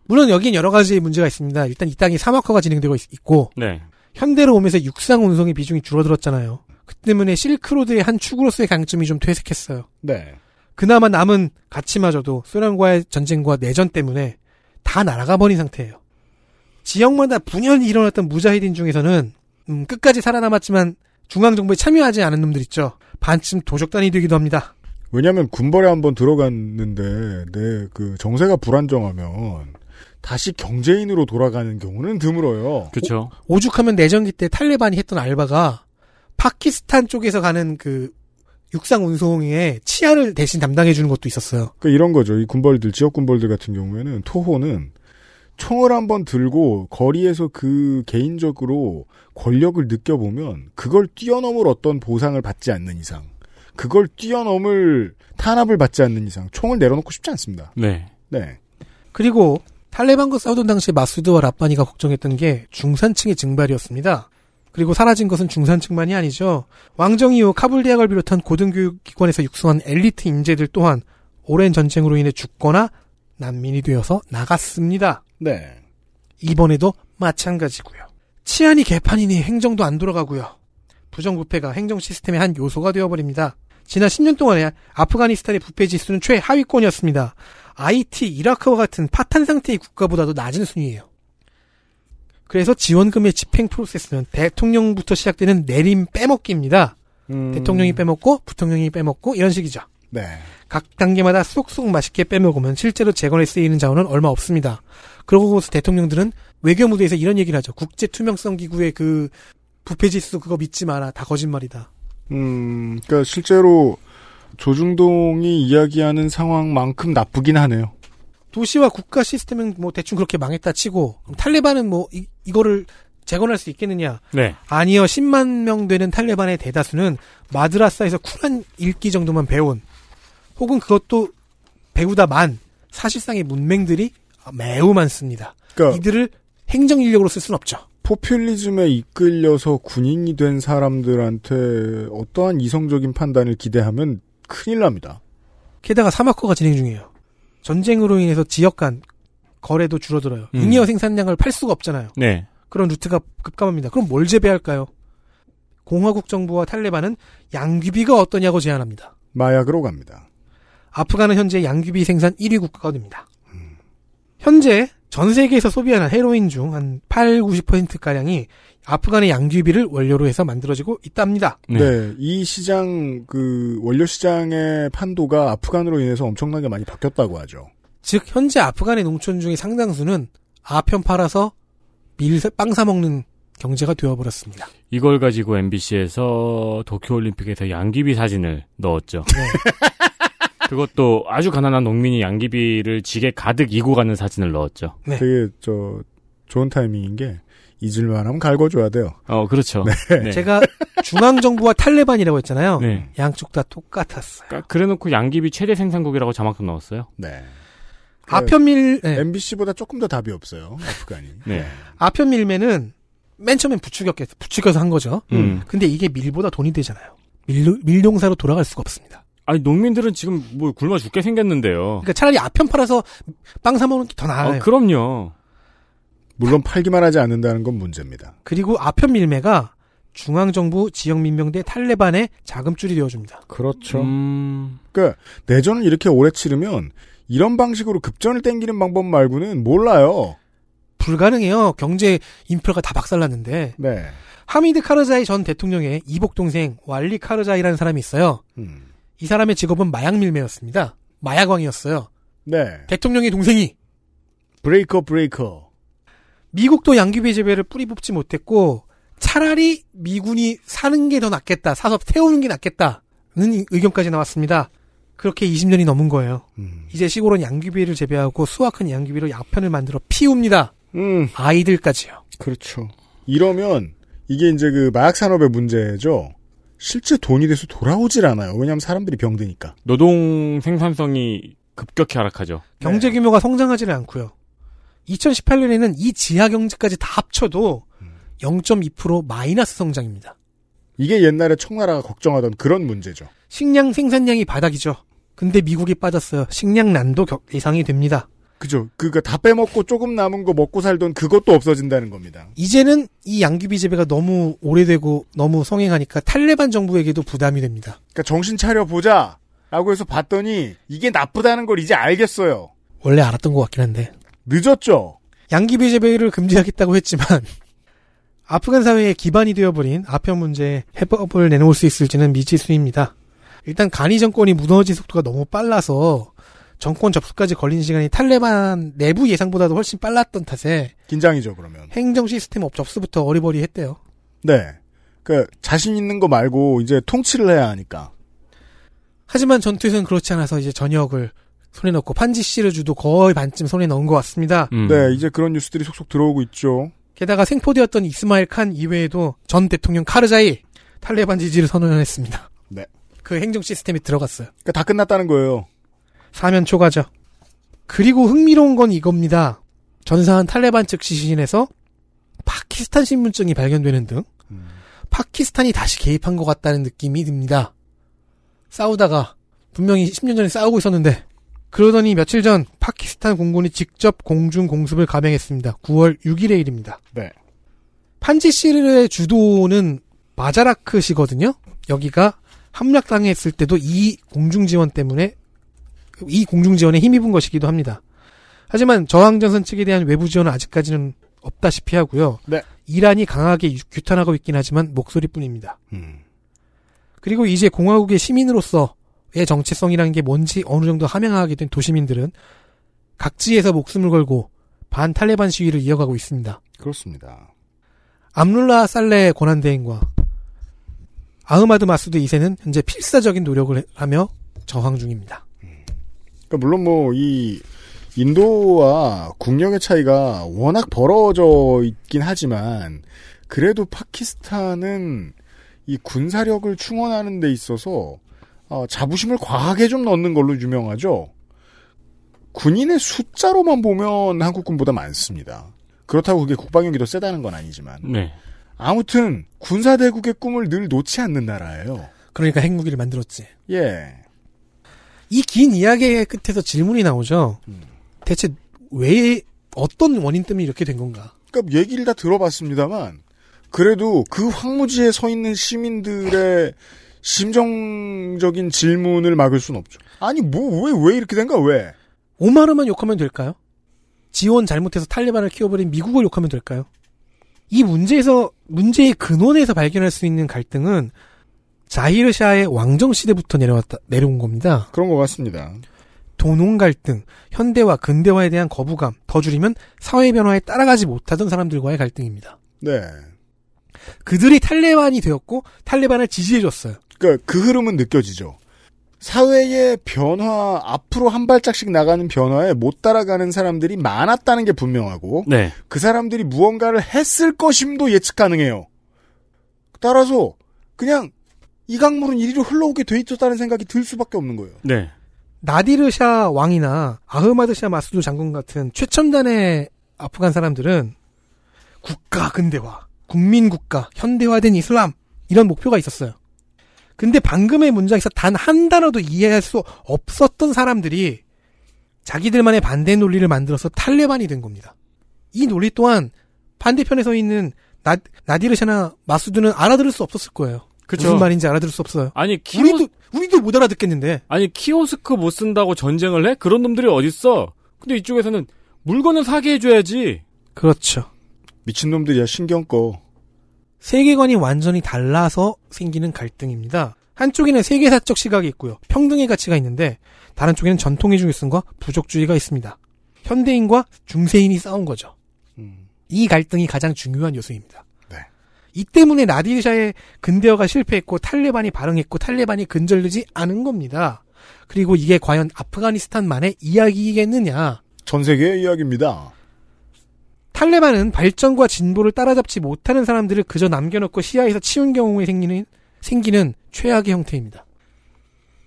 물론 여기엔 여러 가지 문제가 있습니다. 일단 이 땅이 사막화가 진행되고 있- 있고 네. 현대로 오면서 육상 운송의 비중이 줄어들었잖아요. 그 때문에 실크로드의 한 축으로서의 강점이 좀 퇴색했어요. 네. 그나마 남은 가치마저도 소련과의 전쟁과 내전 때문에 다 날아가 버린 상태예요. 지역마다 분연히 일어났던 무자히딘 중에서는 음, 끝까지 살아남았지만 중앙 정부에 참여하지 않은 놈들 있죠. 반쯤 도적단이 되기도 합니다. 왜냐하면 군벌에 한번 들어갔는데 내 그 정세가 불안정하면 다시 경제인으로 돌아가는 경우는 드물어요. 그렇죠. 오죽하면 내전기 때 탈레반이 했던 알바가 파키스탄 쪽에서 가는 그 육상 운송의 치안을 대신 담당해 주는 것도 있었어요. 그러니까 이런 거죠. 이 군벌들 지역 군벌들 같은 경우에는 토호는 총을 한번 들고 거리에서 그 개인적으로 권력을 느껴보면 그걸 뛰어넘을 어떤 보상을 받지 않는 이상 그걸 뛰어넘을 탄압을 받지 않는 이상 총을 내려놓고 싶지 않습니다. 네. 네. 그리고 탈레반과 싸우던 당시에 마수드와 라빠니가 걱정했던 게 중산층의 증발이었습니다. 그리고 사라진 것은 중산층만이 아니죠. 왕정 이후 카불 대학을 비롯한 고등교육기관에서 육성한 엘리트 인재들 또한 오랜 전쟁으로 인해 죽거나 난민이 되어서 나갔습니다. 네. 이번에도 마찬가지고요. 치안이 개판이니 행정도 안 돌아가고요. 부정부패가 행정 시스템의 한 요소가 되어버립니다. 지난 10년 동안에 아프가니스탄의 부패 지수는 최하위권이었습니다. IT, 이라크와 같은 파탄 상태의 국가보다도 낮은 순위예요. 그래서 지원금의 집행 프로세스는 대통령부터 시작되는 내림 빼먹기입니다. 음, 대통령이 빼먹고 부통령이 빼먹고 이런 식이죠. 네. 각 단계마다 쏙쏙 맛있게 빼먹으면 실제로 재건에 쓰이는 자원은 얼마 없습니다. 그러고서 대통령들은 외교 무대에서 이런 얘기를 하죠. 국제 투명성 기구의 그 부패 지수 그거 믿지 마라. 다 거짓말이다. 음, 그러니까 실제로 조중동이 이야기하는 상황만큼 나쁘긴 하네요. 도시와 국가 시스템은 뭐 대충 그렇게 망했다 치고 탈레반은 뭐 이, 이거를 재건할 수 있겠느냐? 네. 아니요. 10만 명 되는 탈레반의 대다수는 마드라사에서 쿨한 읽기 정도만 배운 혹은 그것도 배우다 만 사실상의 문맹들이 매우 많습니다. 그러니까 이들을 행정 인력으로 쓸 수는 없죠. 포퓰리즘에 이끌려서 군인이 된 사람들한테 어떠한 이성적인 판단을 기대하면 큰일 납니다. 게다가 사막화가 진행 중이에요. 전쟁으로 인해서 지역 간 거래도 줄어들어요. 음. 잉여 생산량을 팔 수가 없잖아요. 네. 그런 루트가 급감합니다. 그럼 뭘 재배할까요? 공화국 정부와 탈레반은 양귀비가 어떠냐고 제안합니다. 마약으로 갑니다. 아프간은 현재 양귀비 생산 1위 국가가 됩니다. 현재 전 세계에서 소비하는 헤로인 중 한 8, 90%가량이 아프간의 양귀비를 원료로 해서 만들어지고 있답니다. 네. 이 시장 그 원료 시장의 판도가 아프간으로 인해서 엄청나게 많이 바뀌었다고 하죠. 즉 현재 아프간의 농촌 중의 상당수는 아편 팔아서 밀, 빵 사먹는 경제가 되어버렸습니다. 이걸 가지고 MBC에서 도쿄올림픽에서 양귀비 사진을 넣었죠. (laughs) 그것도 아주 가난한 농민이 양귀비를 지게 가득 이고 가는 사진을 넣었죠. 네. 되게 저 좋은 타이밍인 게 잊을만 하면 갈궈줘야 돼요. 어, 그렇죠. 네. 제가 중앙정부와 탈레반이라고 했잖아요. 네. 양쪽 다 똑같았어요. 그러니까 그래놓고 양귀비 최대 생산국이라고 자막도 넣었어요. 네. 아편밀, 네. MBC보다 조금 더 답이 없어요. 아프간이. 네. 아편밀매는 맨 처음엔 부추겼겠어. 부추겨서 한 거죠. 음. 근데 이게 밀보다 돈이 되잖아요. 밀, 밀농사로 돌아갈 수가 없습니다. 아니 농민들은 지금 뭐 굶어 죽게 생겼는데요. 그러니까 차라리 아편 팔아서 빵 사 먹는 게 더 나아요. 어, 그럼요. 물론 팔기만 하지 않는다는 건 문제입니다. 그리고 아편 밀매가 중앙정부 지역민병대 탈레반의 자금줄이 되어줍니다. 그렇죠. 음, 그러니까 내전을 이렇게 오래 치르면 이런 방식으로 급전을 땡기는 방법 말고는 몰라요. 불가능해요. 경제 인프라가 다 박살났는데. 네. 하미드 카르자이 전 대통령의 이복 동생 왈리 카르자이라는 사람이 있어요. 음. 이 사람의 직업은 마약 밀매였습니다. 마약왕이었어요. 네. 대통령의 동생이 브레이커 브레이커. 미국도 양귀비 재배를 뿌리 뽑지 못했고 차라리 미군이 사는 게 더 낫겠다. 사서 태우는 게 낫겠다는 의견까지 나왔습니다. 그렇게 20년이 넘은 거예요. 음. 이제 시골은 양귀비를 재배하고 수확한 양귀비로 약편을 만들어 피웁니다. 음. 아이들까지요. 그렇죠. 이러면 이게 이제 그 마약 산업의 문제죠. 실제 돈이 돼서 돌아오질 않아요. 왜냐하면 사람들이 병드니까. 노동 생산성이 급격히 하락하죠. 경제 규모가 성장하지는 않고요. 2018년에는 이 지하 경제까지 다 합쳐도 0.2% 마이너스 성장입니다. 이게 옛날에 청나라가 걱정하던 그런 문제죠. 식량 생산량이 바닥이죠. 근데 미국이 빠졌어요. 식량 난도 격- 예상이 됩니다. 그죠. 그니까 다 빼먹고 조금 남은 거 먹고 살던 그것도 없어진다는 겁니다. 이제는 이 양귀비 재배가 너무 오래되고 너무 성행하니까 탈레반 정부에게도 부담이 됩니다. 그러니까 정신 차려 보자. 라고 해서 봤더니 이게 나쁘다는 걸 이제 알겠어요. 원래 알았던 것 같긴 한데. 늦었죠. 양귀비 재배를 금지하겠다고 했지만 (laughs) 아프간 사회의 기반이 되어버린 아편 문제에 해법을 내놓을 수 있을지는 미지수입니다. 일단 가니 정권이 무너진 속도가 너무 빨라서 정권 접수까지 걸린 시간이 탈레반 내부 예상보다도 훨씬 빨랐던 탓에 긴장이죠, 그러면. 행정 시스템 업 접수부터 어리버리했대요. 네. 그 자신 있는 거 말고 이제 통치를 해야 하니까. 하지만 전투에서는 그렇지 않아서 이제 전역을 손에 넣고 판지 시르주도 거의 반쯤 손에 넣은 것 같습니다. 음. 네, 이제 그런 뉴스들이 속속 들어오고 있죠. 게다가 생포되었던 이스마일 칸 이외에도 전 대통령 카르자이 탈레반 지지를 선언했습니다. 네. 그 행정 시스템이 들어갔어요. 그러니까 다 끝났다는 거예요. 사면 초과죠. 그리고 흥미로운 건 이겁니다. 전사한 탈레반 측 시신에서 파키스탄 신분증이 발견되는 등 파키스탄이 다시 개입한 것 같다는 느낌이 듭니다. 싸우다가 분명히 10년 전에 싸우고 있었는데 그러더니 며칠 전 파키스탄 공군이 직접 공중 공습을 감행했습니다. 9월 6일의 일입니다. 네. 판지 시르의 주도는 마자라크 시거든요. 여기가 함락당했을 때도 이 공중 지원 때문에 이 공중 지원에 힘입은 것이기도 합니다. 하지만 저항전선 측에 대한 외부 지원은 아직까지는 없다시피 하고요. 네. 이란이 강하게 유- 규탄하고 있긴 하지만 목소리뿐입니다. 음. 그리고 이제 공화국의 시민으로서의 정체성이라는 게 뭔지 어느 정도 함양하게 된 도시민들은 각지에서 목숨을 걸고 반 탈레반 시위를 이어가고 있습니다. 그렇습니다. 암룰라 살레 권한대행과 아흐마드 마수드 2세는 현재 필사적인 노력을 하며 저항 중입니다. 그러니까 물론 뭐 이 인도와 국력의 차이가 워낙 벌어져 있긴 하지만 그래도 파키스탄은 이 군사력을 충원하는 데 있어서 어, 자부심을 과하게 좀 넣는 걸로 유명하죠. 군인의 숫자로만 보면 한국군보다 많습니다. 그렇다고 그게 국방력이 더 세다는 건 아니지만 네. 아무튼 군사대국의 꿈을 늘 놓지 않는 나라예요. 그러니까 핵무기를 만들었지. 예. 이 긴 이야기의 끝에서 질문이 나오죠. 대체 왜 어떤 원인 때문에 이렇게 된 건가? 그러니까 얘기를 다 들어봤습니다만 그래도 그 황무지에 서 있는 시민들의 심정적인 질문을 막을 수는 없죠. 아니 뭐왜왜 이렇게 된가 왜? 오마르만 욕하면 될까요? 지원 잘못해서 탈레반을 키워버린 미국을 욕하면 될까요? 이 문제에서 문제의 근원에서 발견할 수 있는 갈등은 자히르샤의 왕정 시대부터 내려왔다 내려온 겁니다. 그런 것 같습니다. 도농 갈등, 현대화, 근대화에 대한 거부감, 더 줄이면 사회 변화에 따라가지 못하던 사람들과의 갈등입니다. 네. 그들이 탈레반이 되었고 탈레반을 지지해줬어요. 그러니까 그 흐름은 느껴지죠. 사회의 변화 앞으로 한 발짝씩 나가는 변화에 못 따라가는 사람들이 많았다는 게 분명하고 네. 그 사람들이 무언가를 했을 것임도 예측 가능해요. 따라서 그냥 이 강물은 이리로 흘러오게 돼 있었다는 생각이 들 수밖에 없는 거예요. 네. 나디르 샤 왕이나 아흐마드 샤 마수드 장군 같은 최첨단의 아프간 사람들은 국가 근대화, 국민 국가, 현대화된 이슬람 이런 목표가 있었어요. 근데 방금의 문장에서 단 한 단어도 이해할 수 없었던 사람들이 자기들만의 반대 논리를 만들어서 탈레반이 된 겁니다. 이 논리 또한 반대편에 서 있는 나, 나디르 샤나 마수드는 알아들을 수 없었을 거예요. 그쵸. 무슨 말인지 알아들을 수 없어요. 아니 키오 우리도 우리도 못 알아듣겠는데. 아니 키오스크 못 쓴다고 전쟁을 해? 그런 놈들이 어딨어? 근데 이쪽에서는 물건을 사게 해줘야지. 그렇죠. 미친 놈들이야 신경 꺼. 세계관이 완전히 달라서 생기는 갈등입니다. 한쪽에는 세계사적 시각이 있고요. 평등의 가치가 있는데 다른 쪽에는 전통의 중요성과 부족주의가 있습니다. 현대인과 중세인이 싸운 거죠. 이 갈등이 가장 중요한 요소입니다. 네. 이 때문에 나디르샤의 근대화가 실패했고 탈레반이 발흥했고 탈레반이 근절되지 않은 겁니다. 그리고 이게 과연 아프가니스탄만의 이야기겠느냐? 전 세계의 이야기입니다. 탈레반은 발전과 진보를 따라잡지 못하는 사람들을 그저 남겨놓고 시야에서 치운 경우에 생기는, 생기는 최악의 형태입니다.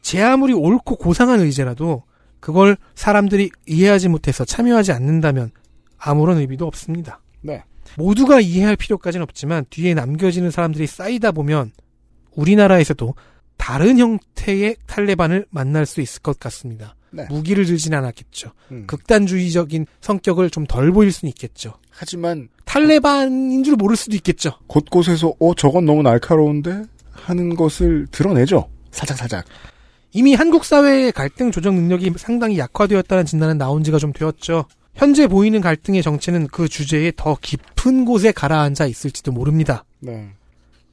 제 아무리 옳고 고상한 의제라도 그걸 사람들이 이해하지 못해서 참여하지 않는다면 아무런 의미도 없습니다. 네. 모두가 이해할 필요까지는 없지만 뒤에 남겨지는 사람들이 쌓이다 보면 우리나라에서도 다른 형태의 탈레반을 만날 수 있을 것 같습니다. 네. 무기를 들지는 않았겠죠. 음. 극단주의적인 성격을 좀 덜 보일 수는 있겠죠. 하지만 탈레반인 줄 모를 수도 있겠죠. 곳곳에서 어 저건 너무 날카로운데 하는 것을 드러내죠. 살짝살짝. 이미 한국 사회의 갈등 조정 능력이 상당히 약화되었다는 진단은 나온 지가 좀 되었죠. 현재 보이는 갈등의 정체는 그 주제에 더 깊은 곳에 가라앉아 있을지도 모릅니다. 네.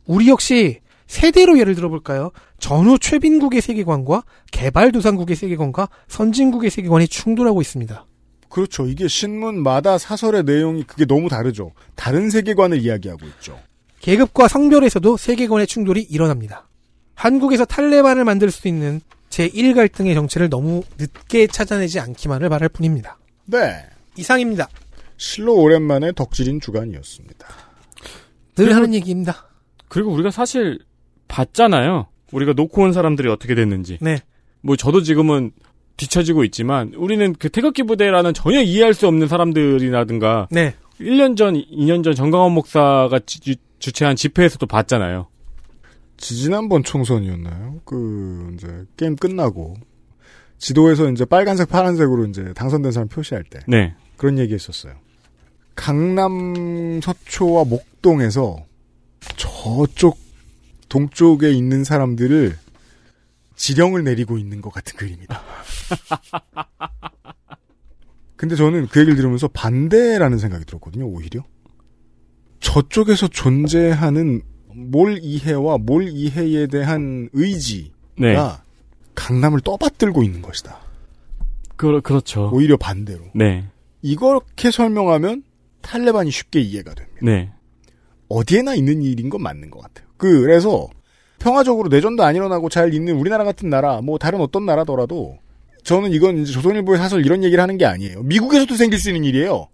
우리 역시 세대로 예를 들어볼까요? 전후 최빈국의 세계관과 개발도상국의 세계관과 선진국의 세계관이 충돌하고 있습니다. 그렇죠. 이게 신문마다 사설의 내용이 그게 너무 다르죠. 다른 세계관을 이야기하고 있죠. 계급과 성별에서도 세계관의 충돌이 일어납니다. 한국에서 탈레반을 만들 수 있는 제1갈등의 정체를 너무 늦게 찾아내지 않기만을 바랄 뿐입니다. 네. 이상입니다. 실로 오랜만에 덕질인 주간이었습니다. 늘 그리고- 하는 얘기입니다. 그리고 우리가 사실 봤잖아요. 우리가 놓고 온 사람들이 어떻게 됐는지. 네. 뭐 저도 지금은 뒤처지고 있지만 우리는 그 태극기 부대라는 전혀 이해할 수 없는 사람들이라든가 네. 1년 전, 2년 전 정강원 목사가 지- 주최한 집회에서도 봤잖아요. 지지난번 총선이었나요? 그 이제 게임 끝나고 지도에서 이제 빨간색 파란색으로 이제 당선된 사람 표시할 때 네. 그런 얘기했었어요. 강남 서초와 목동에서 저쪽 동쪽에 있는 사람들을 지령을 내리고 있는 것 같은 그림이다. (laughs) 근데 저는 그 얘기를 들으면서 반대라는 생각이 들었거든요, 오히려. 저쪽에서 존재하는 몰 이해와 몰 이해에 대한 의지가 네. 강남을 떠받들고 있는 것이다. 그, 그렇죠. 오히려 반대로. 네. 이렇게 설명하면 탈레반이 쉽게 이해가 됩니다. 네. 어디에나 있는 일인 건 맞는 것 같아요. 그래서 평화적으로 내전도 안 일어나고 잘 있는 우리나라 같은 나라, 뭐 다른 어떤 나라더라도 저는 이건 이제 조선일보의 사설 이런 얘기를 하는 게 아니에요. 미국에서도 생길 수 있는 일이에요.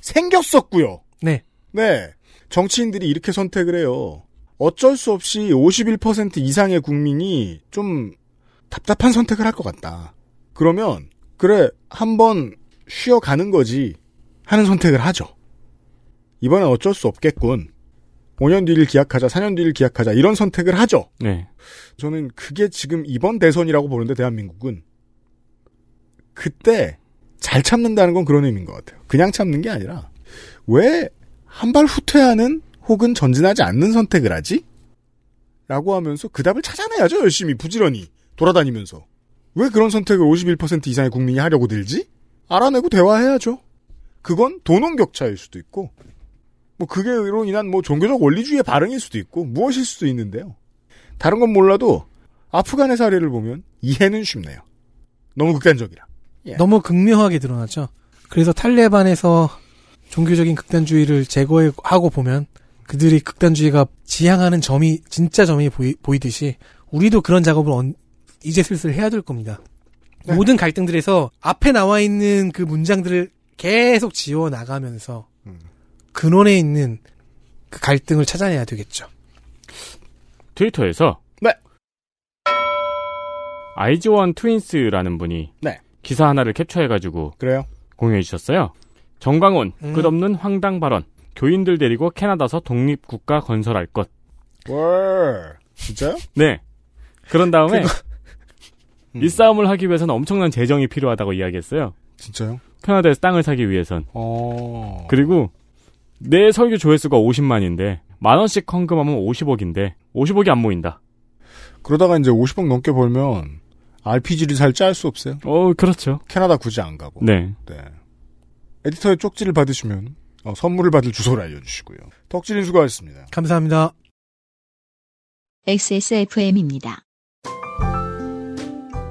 생겼었고요. 네. 네. 정치인들이 이렇게 선택을 해요. 어쩔 수 없이 51% 이상의 국민이 좀 답답한 선택을 할 것 같다. 그러면 그래 한번 쉬어가는 거지 하는 선택을 하죠. 이번엔 어쩔 수 없겠군. 5년 뒤를 기약하자, 4년 뒤를 기약하자 이런 선택을 하죠. 네. 저는 그게 지금 이번 대선이라고 보는데 대한민국은 그때 잘 참는다는 건 그런 의미인 것 같아요. 그냥 참는 게 아니라 왜 한 발 후퇴하는 혹은 전진하지 않는 선택을 하지? 라고 하면서 그 답을 찾아내야죠. 열심히 부지런히 돌아다니면서 왜 그런 선택을 51% 이상의 국민이 하려고 들지? 알아내고 대화해야죠. 그건 도농 격차일 수도 있고 뭐 그게로 인한 뭐 종교적 원리주의의 발응일 수도 있고 무엇일 수도 있는데요. 다른 건 몰라도 아프간의 사례를 보면 이해는 쉽네요. 너무 극단적이라. 예. 너무 극명하게 드러나죠. 그래서 탈레반에서 종교적인 극단주의를 제거하고 보면 그들이 극단주의가 지향하는 점이 진짜 점이 보이, 보이듯이 우리도 그런 작업을 언- 이제 슬슬 해야 될 겁니다. 네. 모든 갈등들에서 앞에 나와 있는 그 문장들을 계속 지워 나가면서 음. 근원에 있는 그 갈등을 찾아내야 되겠죠. 트위터에서 네. 아이즈원 트윈스라는 분이 네. 기사 하나를 캡처해가지고 그래요? 공유해 주셨어요. 정광훈 음. 끝없는 황당 발언. 교인들 데리고 캐나다서 독립 국가 건설할 것. 월 진짜요? 네. 그런 다음에 음. 이 싸움을 하기 위해서는 엄청난 재정이 필요하다고 이야기했어요. 진짜요? 캐나다에서 땅을 사기 위해선. 어. 그리고 내 설교 조회수가 50만인데 만 원씩 헌금하면 50억인데 50억이 안 모인다. 그러다가 이제 50억 넘게 벌면 RPG를 살짤수 없어요. 어, 그렇죠. 캐나다 굳이 안 가고. 네. 네. 에디터의 쪽지를 받으시면 어, 선물을 받을 주소를 알려주시고요. 덕질인 수고하셨습니다. 감사합니다. XSFM입니다.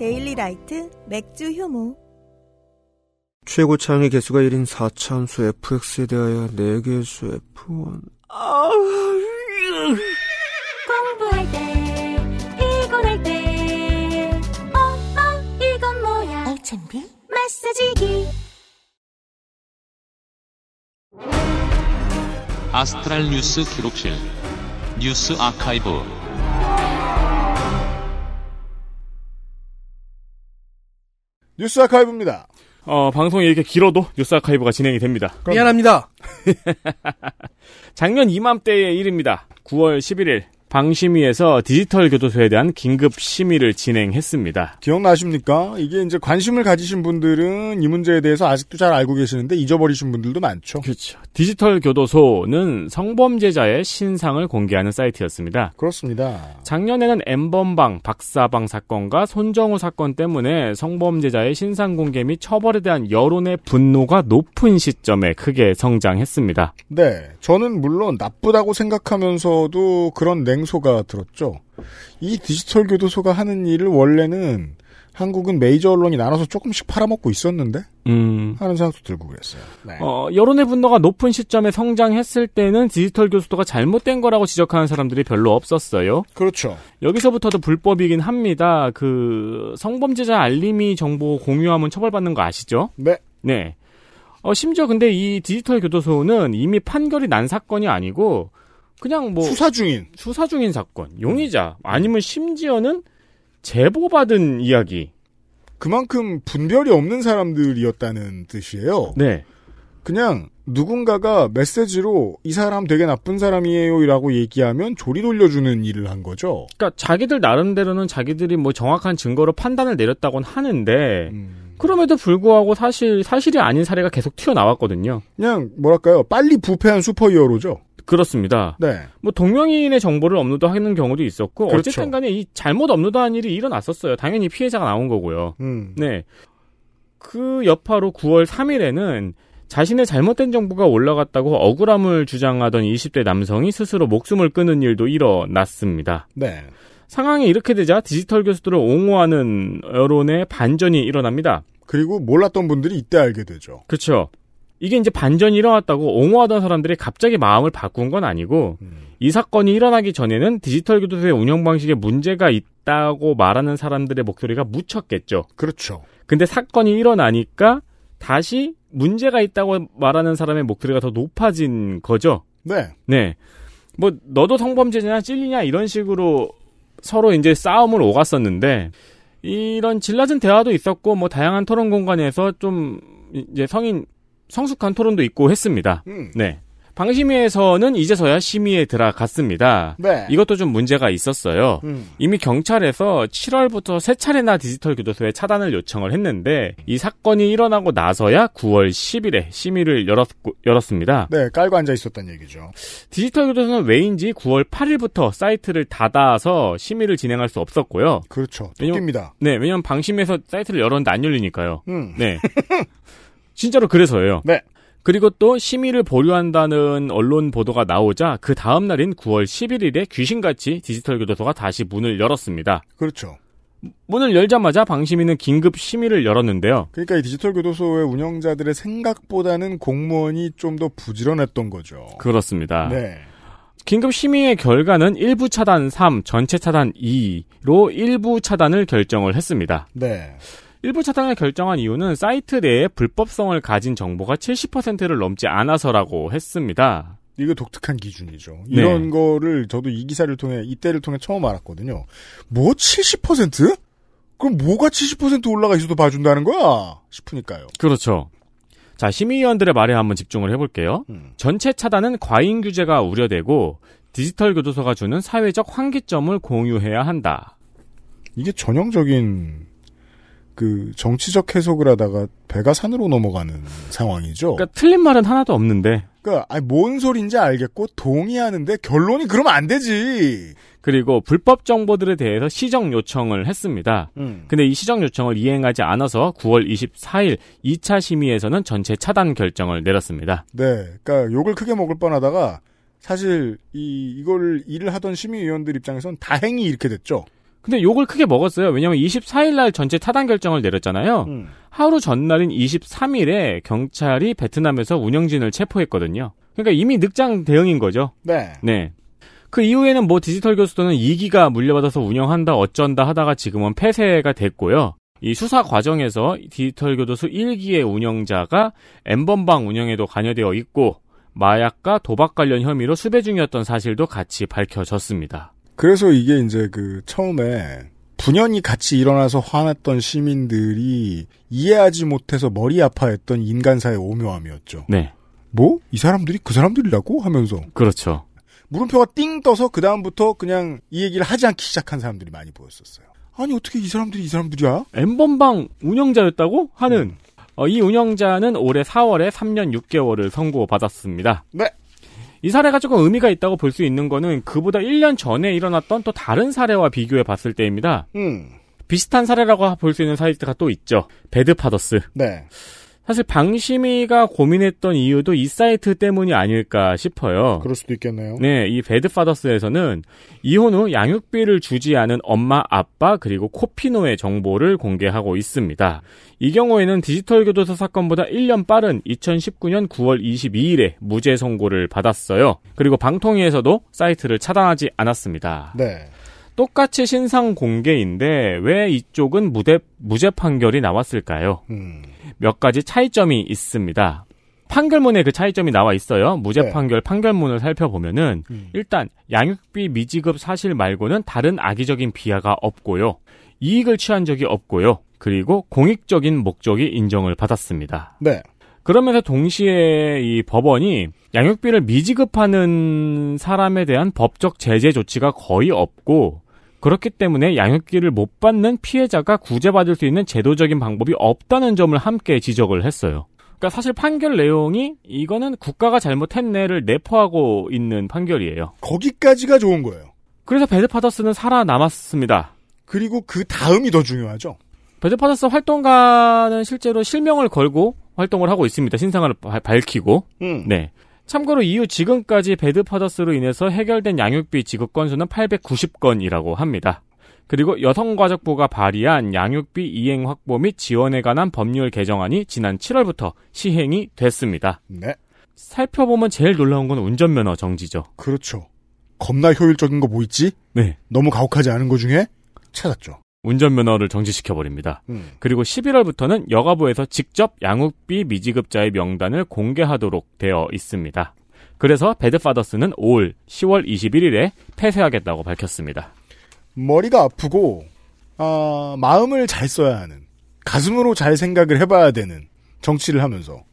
데일리 라이트 맥주 효모. 최고 창의 개수가 1인 4차함수 fx에 대하여 4개수 f1 공부할 때 피곤할 때 엄마 이건 뭐야? 알찬비? 마사지기. 아스트랄 뉴스 기록실 뉴스 아카이브 뉴스 아카이브입니다. 어, 방송이 이렇게 길어도 뉴스 아카이브가 진행이 됩니다. 미안합니다. (laughs) 작년 이맘때의 일입니다. 9월 11일 방심위에서 디지털 교도소에 대한 긴급 심의를 진행했습니다. 기억나십니까? 이게 이제 관심을 가지신 분들은 이 문제에 대해서 아직도 잘 알고 계시는데 잊어버리신 분들도 많죠. 그렇죠. 디지털 교도소는 성범죄자의 신상을 공개하는 사이트였습니다. 그렇습니다. 작년에는 n번방, 박사방 사건과 손정우 사건 때문에 성범죄자의 신상 공개 및 처벌에 대한 여론의 분노가 높은 시점에 크게 성장했습니다. 네. 저는 물론 나쁘다고 생각하면서도 그런 냉 소가 들었죠. 이 디지털 교도소가 하는 일을 원래는 한국은 메이저 언론이 나눠서 조금씩 팔아먹고 있었는데 음, 하는 생각도 들고 그랬어요. 네. 어, 여론의 분노가 높은 시점에 성장했을 때는 디지털 교수도가 잘못된 거라고 지적하는 사람들이 별로 없었어요. 그렇죠. 여기서부터도 불법이긴 합니다. 그 성범죄자 알림이 정보 공유하면 처벌받는 거 아시죠? 네. 네. 어, 심지어 근데 이 디지털 교도소는 이미 판결이 난 사건이 아니고 그냥 뭐 수사 중인 수사 중인 사건, 용의자 아니면 심지어는 제보받은 이야기. 그만큼 분별이 없는 사람들이었다는 뜻이에요. 네. 그냥 누군가가 메시지로 이 사람 되게 나쁜 사람이에요라고 얘기하면 조리 돌려주는 일을 한 거죠. 그러니까 자기들 나름대로는 자기들이 뭐 정확한 증거로 판단을 내렸다곤 하는데 그럼에도 불구하고 사실 사실이 아닌 사례가 계속 튀어나왔거든요. 그냥 뭐랄까요 빨리 부패한 슈퍼히어로죠. 그렇습니다. 네. 뭐 동명이인의 정보를 업로드하는 경우도 있었고 그렇죠. 어쨌든 간에 이 잘못 업로드한 일이 일어났었어요. 당연히 피해자가 나온 거고요. 음. 네. 그 여파로 9월 3일에는 자신의 잘못된 정보가 올라갔다고 억울함을 주장하던 20대 남성이 스스로 목숨을 끊은 일도 일어났습니다. 네. 상황이 이렇게 되자 디지털 교수들을 옹호하는 여론의 반전이 일어납니다. 그리고 몰랐던 분들이 이때 알게 되죠. 그렇죠. 이게 이제 반전이 일어났다고 옹호하던 사람들이 갑자기 마음을 바꾼 건 아니고 이 사건이 일어나기 전에는 디지털 교도소의 운영 방식에 문제가 있다고 말하는 사람들의 목소리가 묻혔겠죠. 그렇죠. 근데 사건이 일어나니까 다시 문제가 있다고 말하는 사람의 목소리가 더 높아진 거죠. 네. 네. 뭐 너도 성범죄냐 찔리냐 이런 식으로 서로 이제 싸움을 오갔었는데 이런 질낮은 대화도 있었고 뭐 다양한 토론 공간에서 좀 이제 성인 성숙한 토론도 있고 했습니다. 음. 네. 방심위에서는 이제서야 심의에 들어갔습니다. 네. 이것도 좀 문제가 있었어요. 음. 이미 경찰에서 7월부터 세 차례나 디지털 교도소에 차단을 요청을 했는데 이 사건이 일어나고 나서야 9월 10일에 심의를 열었, 열었습니다. 네, 깔고 앉아 있었단 얘기죠. 디지털 교도소는 왜인지 9월 8일부터 사이트를 닫아서 심의를 진행할 수 없었고요. 그렇죠. 왜냐면-. 네, 왜냐면 방심에서 사이트를 열었는데 안 열리니까요. 음. 네. (laughs) 진짜로 그래서예요. 네. 그리고 또 심의를 보류한다는 언론 보도가 나오자 그 다음 날인 9월 11일에 귀신같이 디지털 교도소가 다시 문을 열었습니다. 그렇죠. 문을 열자마자 방심위는 긴급 심의를 열었는데요. 그러니까 이 디지털 교도소의 운영자들의 생각보다는 공무원이 좀 더 부지런했던 거죠. 그렇습니다. 네. 긴급 심의의 결과는 일부 차단 3, 전체 차단 2로 일부 차단을 결정을 했습니다. 네. 일부 차단을 결정한 이유는 사이트 내에 불법성을 가진 정보가 70%를 넘지 않아서라고 했습니다. 이거 독특한 기준이죠. 네. 이런 거를 저도 이 기사를 통해 이때를 통해 처음 알았거든요. 뭐 70%? 그럼 뭐가 70% 올라가 있어도 봐준다는 거야? 싶으니까요. 그렇죠. 자, 심의위원들의 말에 한번 집중을 해볼게요. 음. 전체 차단은 과잉 규제가 우려되고 디지털 교도소가 주는 사회적 환기점을 공유해야 한다. 이게 전형적인 그 정치적 해석을 하다가 배가 산으로 넘어가는 상황이죠. 그러니까 틀린 말은 하나도 없는데 그러니까 아니, 뭔 소린지 알겠고 동의하는데 결론이 그러면 안 되지. 그리고 불법 정보들에 대해서 시정 요청을 했습니다. 음. 근데 이 시정 요청을 이행하지 않아서 9월 24일 2차 심의에서는 전체 차단 결정을 내렸습니다. 네, 그러니까 욕을 크게 먹을 뻔하다가 사실 이 이걸 일을 하던 심의위원들 입장에선 다행히 이렇게 됐죠. 근데 욕을 크게 먹었어요. 왜냐면 24일 날 전체 차단 결정을 내렸잖아요. 음. 하루 전날인 23일에 경찰이 베트남에서 운영진을 체포했거든요. 그러니까 이미 늑장 대응인 거죠. 네. 네. 그 이후에는 뭐 디지털 교수도는 2기가 물려받아서 운영한다 어쩐다 하다가 지금은 폐쇄가 됐고요. 이 수사 과정에서 디지털 교도소 1기의 운영자가 엠번방 운영에도 관여되어 있고 마약과 도박 관련 혐의로 수배 중이었던 사실도 같이 밝혀졌습니다. 그래서 이게 이제 그 처음에 분연이 같이 일어나서 화났던 시민들이 이해하지 못해서 머리 아파했던 인간사의 오묘함이었죠. 네. 뭐? 이 사람들이 그 사람들이라고? 하면서 그렇죠. 물음표가 띵 떠서 그 다음부터 그냥 이 얘기를 하지 않기 시작한 사람들이 많이 보였었어요. 아니 어떻게 이 사람들이 이 사람들이야? 엠번방 운영자였다고 하는 어, 이 운영자는 올해 4월에 3년 6개월을 선고받았습니다. 네. 이 사례가 조금 의미가 있다고 볼 수 있는 거는 그보다 1년 전에 일어났던 또 다른 사례와 비교해 봤을 때입니다. 음. 비슷한 사례라고 볼 수 있는 사이트가 또 있죠. 배드파더스. 네. 사실 방심이가 고민했던 이유도 이 사이트 때문이 아닐까 싶어요. 그럴 수도 있겠네요. 네, 이 배드파더스에서는 이혼 후 양육비를 주지 않은 엄마, 아빠, 그리고 코피노의 정보를 공개하고 있습니다. 이 경우에는 디지털 교도소 사건보다 1년 빠른 2019년 9월 22일에 무죄 선고를 받았어요. 그리고 방통위에서도 사이트를 차단하지 않았습니다. 네. 똑같이 신상 공개인데 왜 이쪽은 무대, 무죄 판결이 나왔을까요? 음. 몇 가지 차이점이 있습니다. 판결문에 그 차이점이 나와 있어요. 무죄 네. 판결 판결문을 살펴보면은 음. 일단 양육비 미지급 사실 말고는 다른 악의적인 비하가 없고요. 이익을 취한 적이 없고요. 그리고 공익적인 목적이 인정을 받았습니다. 네. 그러면서 동시에 이 법원이 양육비를 미지급하는 사람에 대한 법적 제재 조치가 거의 없고 그렇기 때문에 양육비를 못 받는 피해자가 구제받을 수 있는 제도적인 방법이 없다는 점을 함께 지적을 했어요. 그러니까 사실 판결 내용이 이거는 국가가 잘못했네를 내포하고 있는 판결이에요. 거기까지가 좋은 거예요. 그래서 배드 파더스는 살아남았습니다. 그리고 그 다음이 더 중요하죠. 배드 파더스 활동가는 실제로 실명을 걸고 활동을 하고 있습니다. 신상을 바- 밝히고. 음. 네. 참고로 이후 지금까지 배드 파더스로 인해서 해결된 양육비 지급 건수는 890건이라고 합니다. 그리고 여성가족부가 발의한 양육비 이행 확보 및 지원에 관한 법률 개정안이 지난 7월부터 시행이 됐습니다. 네. 살펴보면 제일 놀라운 건 운전면허 정지죠. 그렇죠. 겁나 효율적인 거 뭐 있지? 네. 너무 가혹하지 않은 거 중에 찾았죠. 운전면허를 정지시켜 버립니다. 음. 그리고 11월부터는 여가부에서 직접 양육비 미지급자의 명단을 공개하도록 되어 있습니다. 그래서 배드파더스는 올 10월 21일에 폐쇄하겠다고 밝혔습니다. 머리가 아프고 아, 마음을 잘 써야 하는 가슴으로 잘 생각을 해봐야 되는 정치를 하면서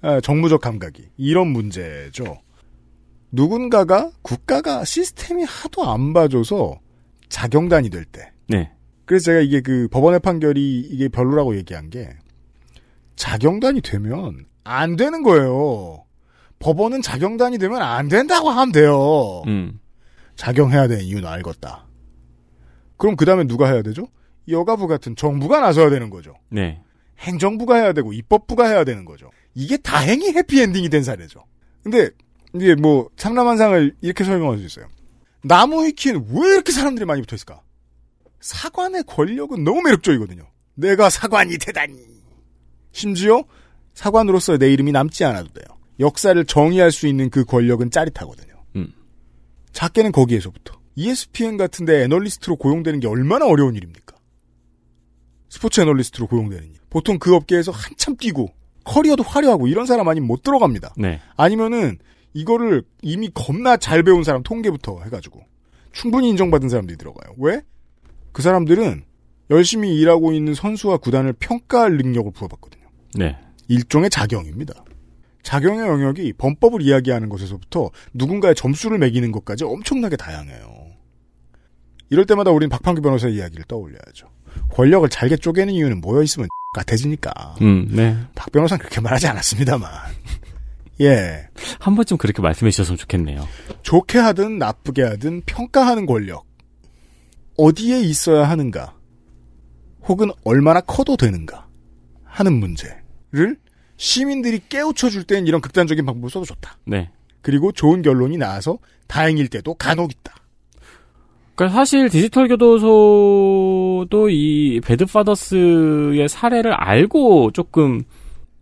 아, 정무적 감각이 이런 문제죠. 누군가가 국가가 시스템이 하도 안 봐줘서 자경단이 될 때. 네. 그래서 제가 이게 그 법원의 판결이 이게 별로라고 얘기한 게 자경단이 되면 안 되는 거예요. 법원은 자경단이 되면 안 된다고 하면 돼요. 음. 작용해야 되는 이유는 알겠다. 그럼 그 다음에 누가 해야 되죠? 여가부 같은 정부가 나서야 되는 거죠. 네. 행정부가 해야 되고 입법부가 해야 되는 거죠. 이게 다행히 해피엔딩이 된 사례죠. 근데 이게 뭐 참남한상을 이렇게 설명할 수 있어요. 나무 위키는 왜 이렇게 사람들이 많이 붙어 있을까? 사관의 권력은 너무 매력적이거든요. 내가 사관이 되다니. 심지어 사관으로서 내 이름이 남지 않아도 돼요. 역사를 정의할 수 있는 그 권력은 짜릿하거든요. 음. 작게는 거기에서부터. ESPN 같은데 애널리스트로 고용되는 게 얼마나 어려운 일입니까? 스포츠 애널리스트로 고용되는 일. 보통 그 업계에서 한참 뛰고 커리어도 화려하고 이런 사람 아니면 못 들어갑니다. 네. 아니면은 이거를 이미 겁나 잘 배운 사람 통계부터 해가지고 충분히 인정받은 사람들이 들어가요. 왜? 그 사람들은 열심히 일하고 있는 선수와 구단을 평가할 능력을 부여받거든요. 네. 일종의 자경입니다. 자경의 영역이 범법을 이야기하는 것에서부터 누군가의 점수를 매기는 것까지 엄청나게 다양해요. 이럴 때마다 우리는 박판규 변호사의 이야기를 떠올려야죠. 권력을 잘게 쪼개는 이유는 모여 있으면 (laughs) 같아지니까. 음, 네. 박 변호사는 그렇게 말하지 않았습니다만. (laughs) 예. 한 번쯤 그렇게 말씀해 주셨으면 좋겠네요. 좋게 하든 나쁘게 하든 평가하는 권력. 어디에 있어야 하는가. 혹은 얼마나 커도 되는가. 하는 문제를 시민들이 깨우쳐 줄땐 이런 극단적인 방법을 써도 좋다. 네. 그리고 좋은 결론이 나와서 다행일 때도 간혹 있다. 그러니까 사실 디지털 교도소도 이 배드파더스의 사례를 알고 조금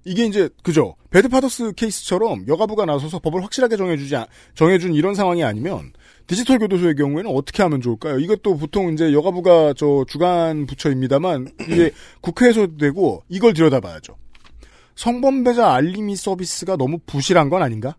이게 이제 그죠. 배드파더스 케이스처럼 여가부가 나서서 법을 확실하게 정해주지 않- 정해준 이런 상황이 아니면 디지털 교도소의 경우에는 어떻게 하면 좋을까요? 이것도 보통 이제 여가부가 저 주간 부처입니다만 이게 (clears throat) 국회에서 되고 이걸 들여다봐야죠. 성범죄자 알림이 서비스가 너무 부실한 건 아닌가?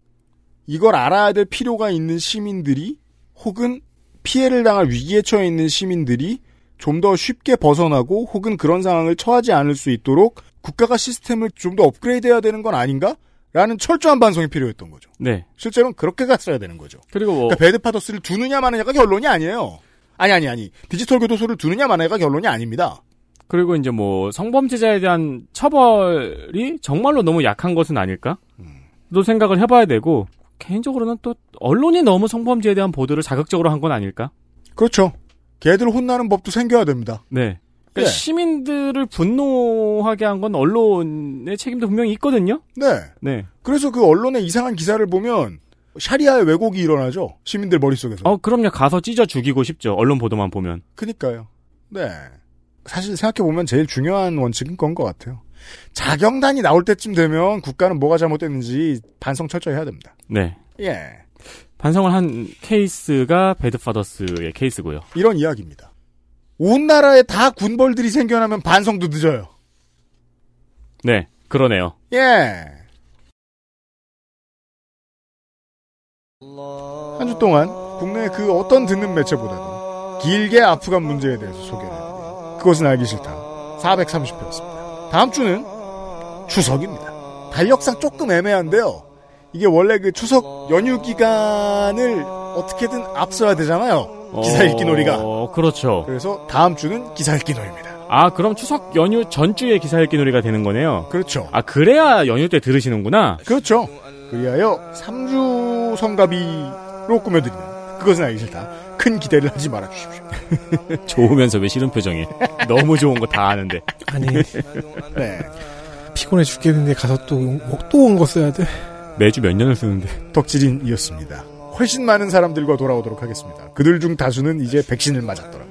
이걸 알아야 될 필요가 있는 시민들이 혹은 피해를 당할 위기에 처해 있는 시민들이 좀 더 쉽게 벗어나고 혹은 그런 상황을 처하지 않을 수 있도록 국가가 시스템을 좀 더 업그레이드해야 되는 건 아닌가? 라는 철저한 반성이 필요했던 거죠. 네. 실제로는 그렇게 갔어야 되는 거죠. 그리고 뭐 그러니까 배드 파더스를 두느냐 마느냐가 결론이 아니에요. 아니 아니 아니. 디지털 교도소를 두느냐 마느냐가 결론이 아닙니다. 그리고 이제 뭐 성범죄자에 대한 처벌이 정말로 너무 약한 것은 아닐까? 또 생각을 해봐야 되고 개인적으로는 또 언론이 너무 성범죄에 대한 보도를 자극적으로 한 건 아닐까? 그렇죠. 걔들 혼나는 법도 생겨야 됩니다. 네. 그러니까 예. 시민들을 분노하게 한 건 언론의 책임도 분명히 있거든요. 네. 네. 그래서 그 언론의 이상한 기사를 보면 샤리아의 왜곡이 일어나죠. 시민들 머릿속에서. 어, 그럼요. 가서 찢어 죽이고 싶죠. 언론 보도만 보면. 그니까요. 네. 사실 생각해보면 제일 중요한 원칙은 그건 것 같아요. 자경단이 나올 때쯤 되면 국가는 뭐가 잘못됐는지 반성 철저히 해야 됩니다. 네. 예. 반성을 한 케이스가 배드파더스의 케이스고요. 이런 이야기입니다. 온 나라에 다 군벌들이 생겨나면 반성도 늦어요. 네. 그러네요. 예. 한 주 동안 국내 그 어떤 듣는 매체보다도 길게 아프간 문제에 대해서 소개를 해드린 그것은 알기 싫다. 430회였습니다. 다음 주는 추석입니다. 달력상 조금 애매한데요. 이게 원래 그 추석 연휴 기간을 어떻게든 앞서야 되잖아요. 기사 읽기 놀이가. 어, 그렇죠. 그래서 다음 주는 기사 읽기 놀이입니다. 아, 그럼 추석 연휴 전주에 기사 읽기 놀이가 되는 거네요. 그렇죠. 아, 그래야 연휴 때 들으시는구나. 그렇죠. 그리하여 3주 성가비로 꾸며드리는 그것은 알기 싫다. 큰 기대를 하지 말아 주십시오. (laughs) 좋으면서 왜 싫은 표정이? 너무 좋은 거 다 아는데. 아니 (laughs) 네. 피곤해 죽겠는데 가서 또 또 온 거 써야 돼. 매주 몇 년을 쓰는데. 덕질인이었습니다. 훨씬 많은 사람들과 돌아오도록 하겠습니다. 그들 중 다수는 이제 백신을 맞았더라고요.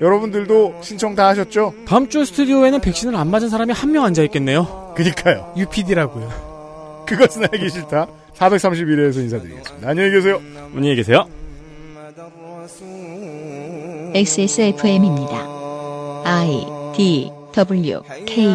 여러분들도 신청 다 하셨죠? 다음 주 스튜디오에는 백신을 안 맞은 사람이 한 명 앉아 있겠네요. 그니까요. UPD라고요. 그것은 알기 싫다. 431회에서 인사드리겠습니다. 안녕히 계세요. 안녕히 계세요. XSFM입니다. I D W K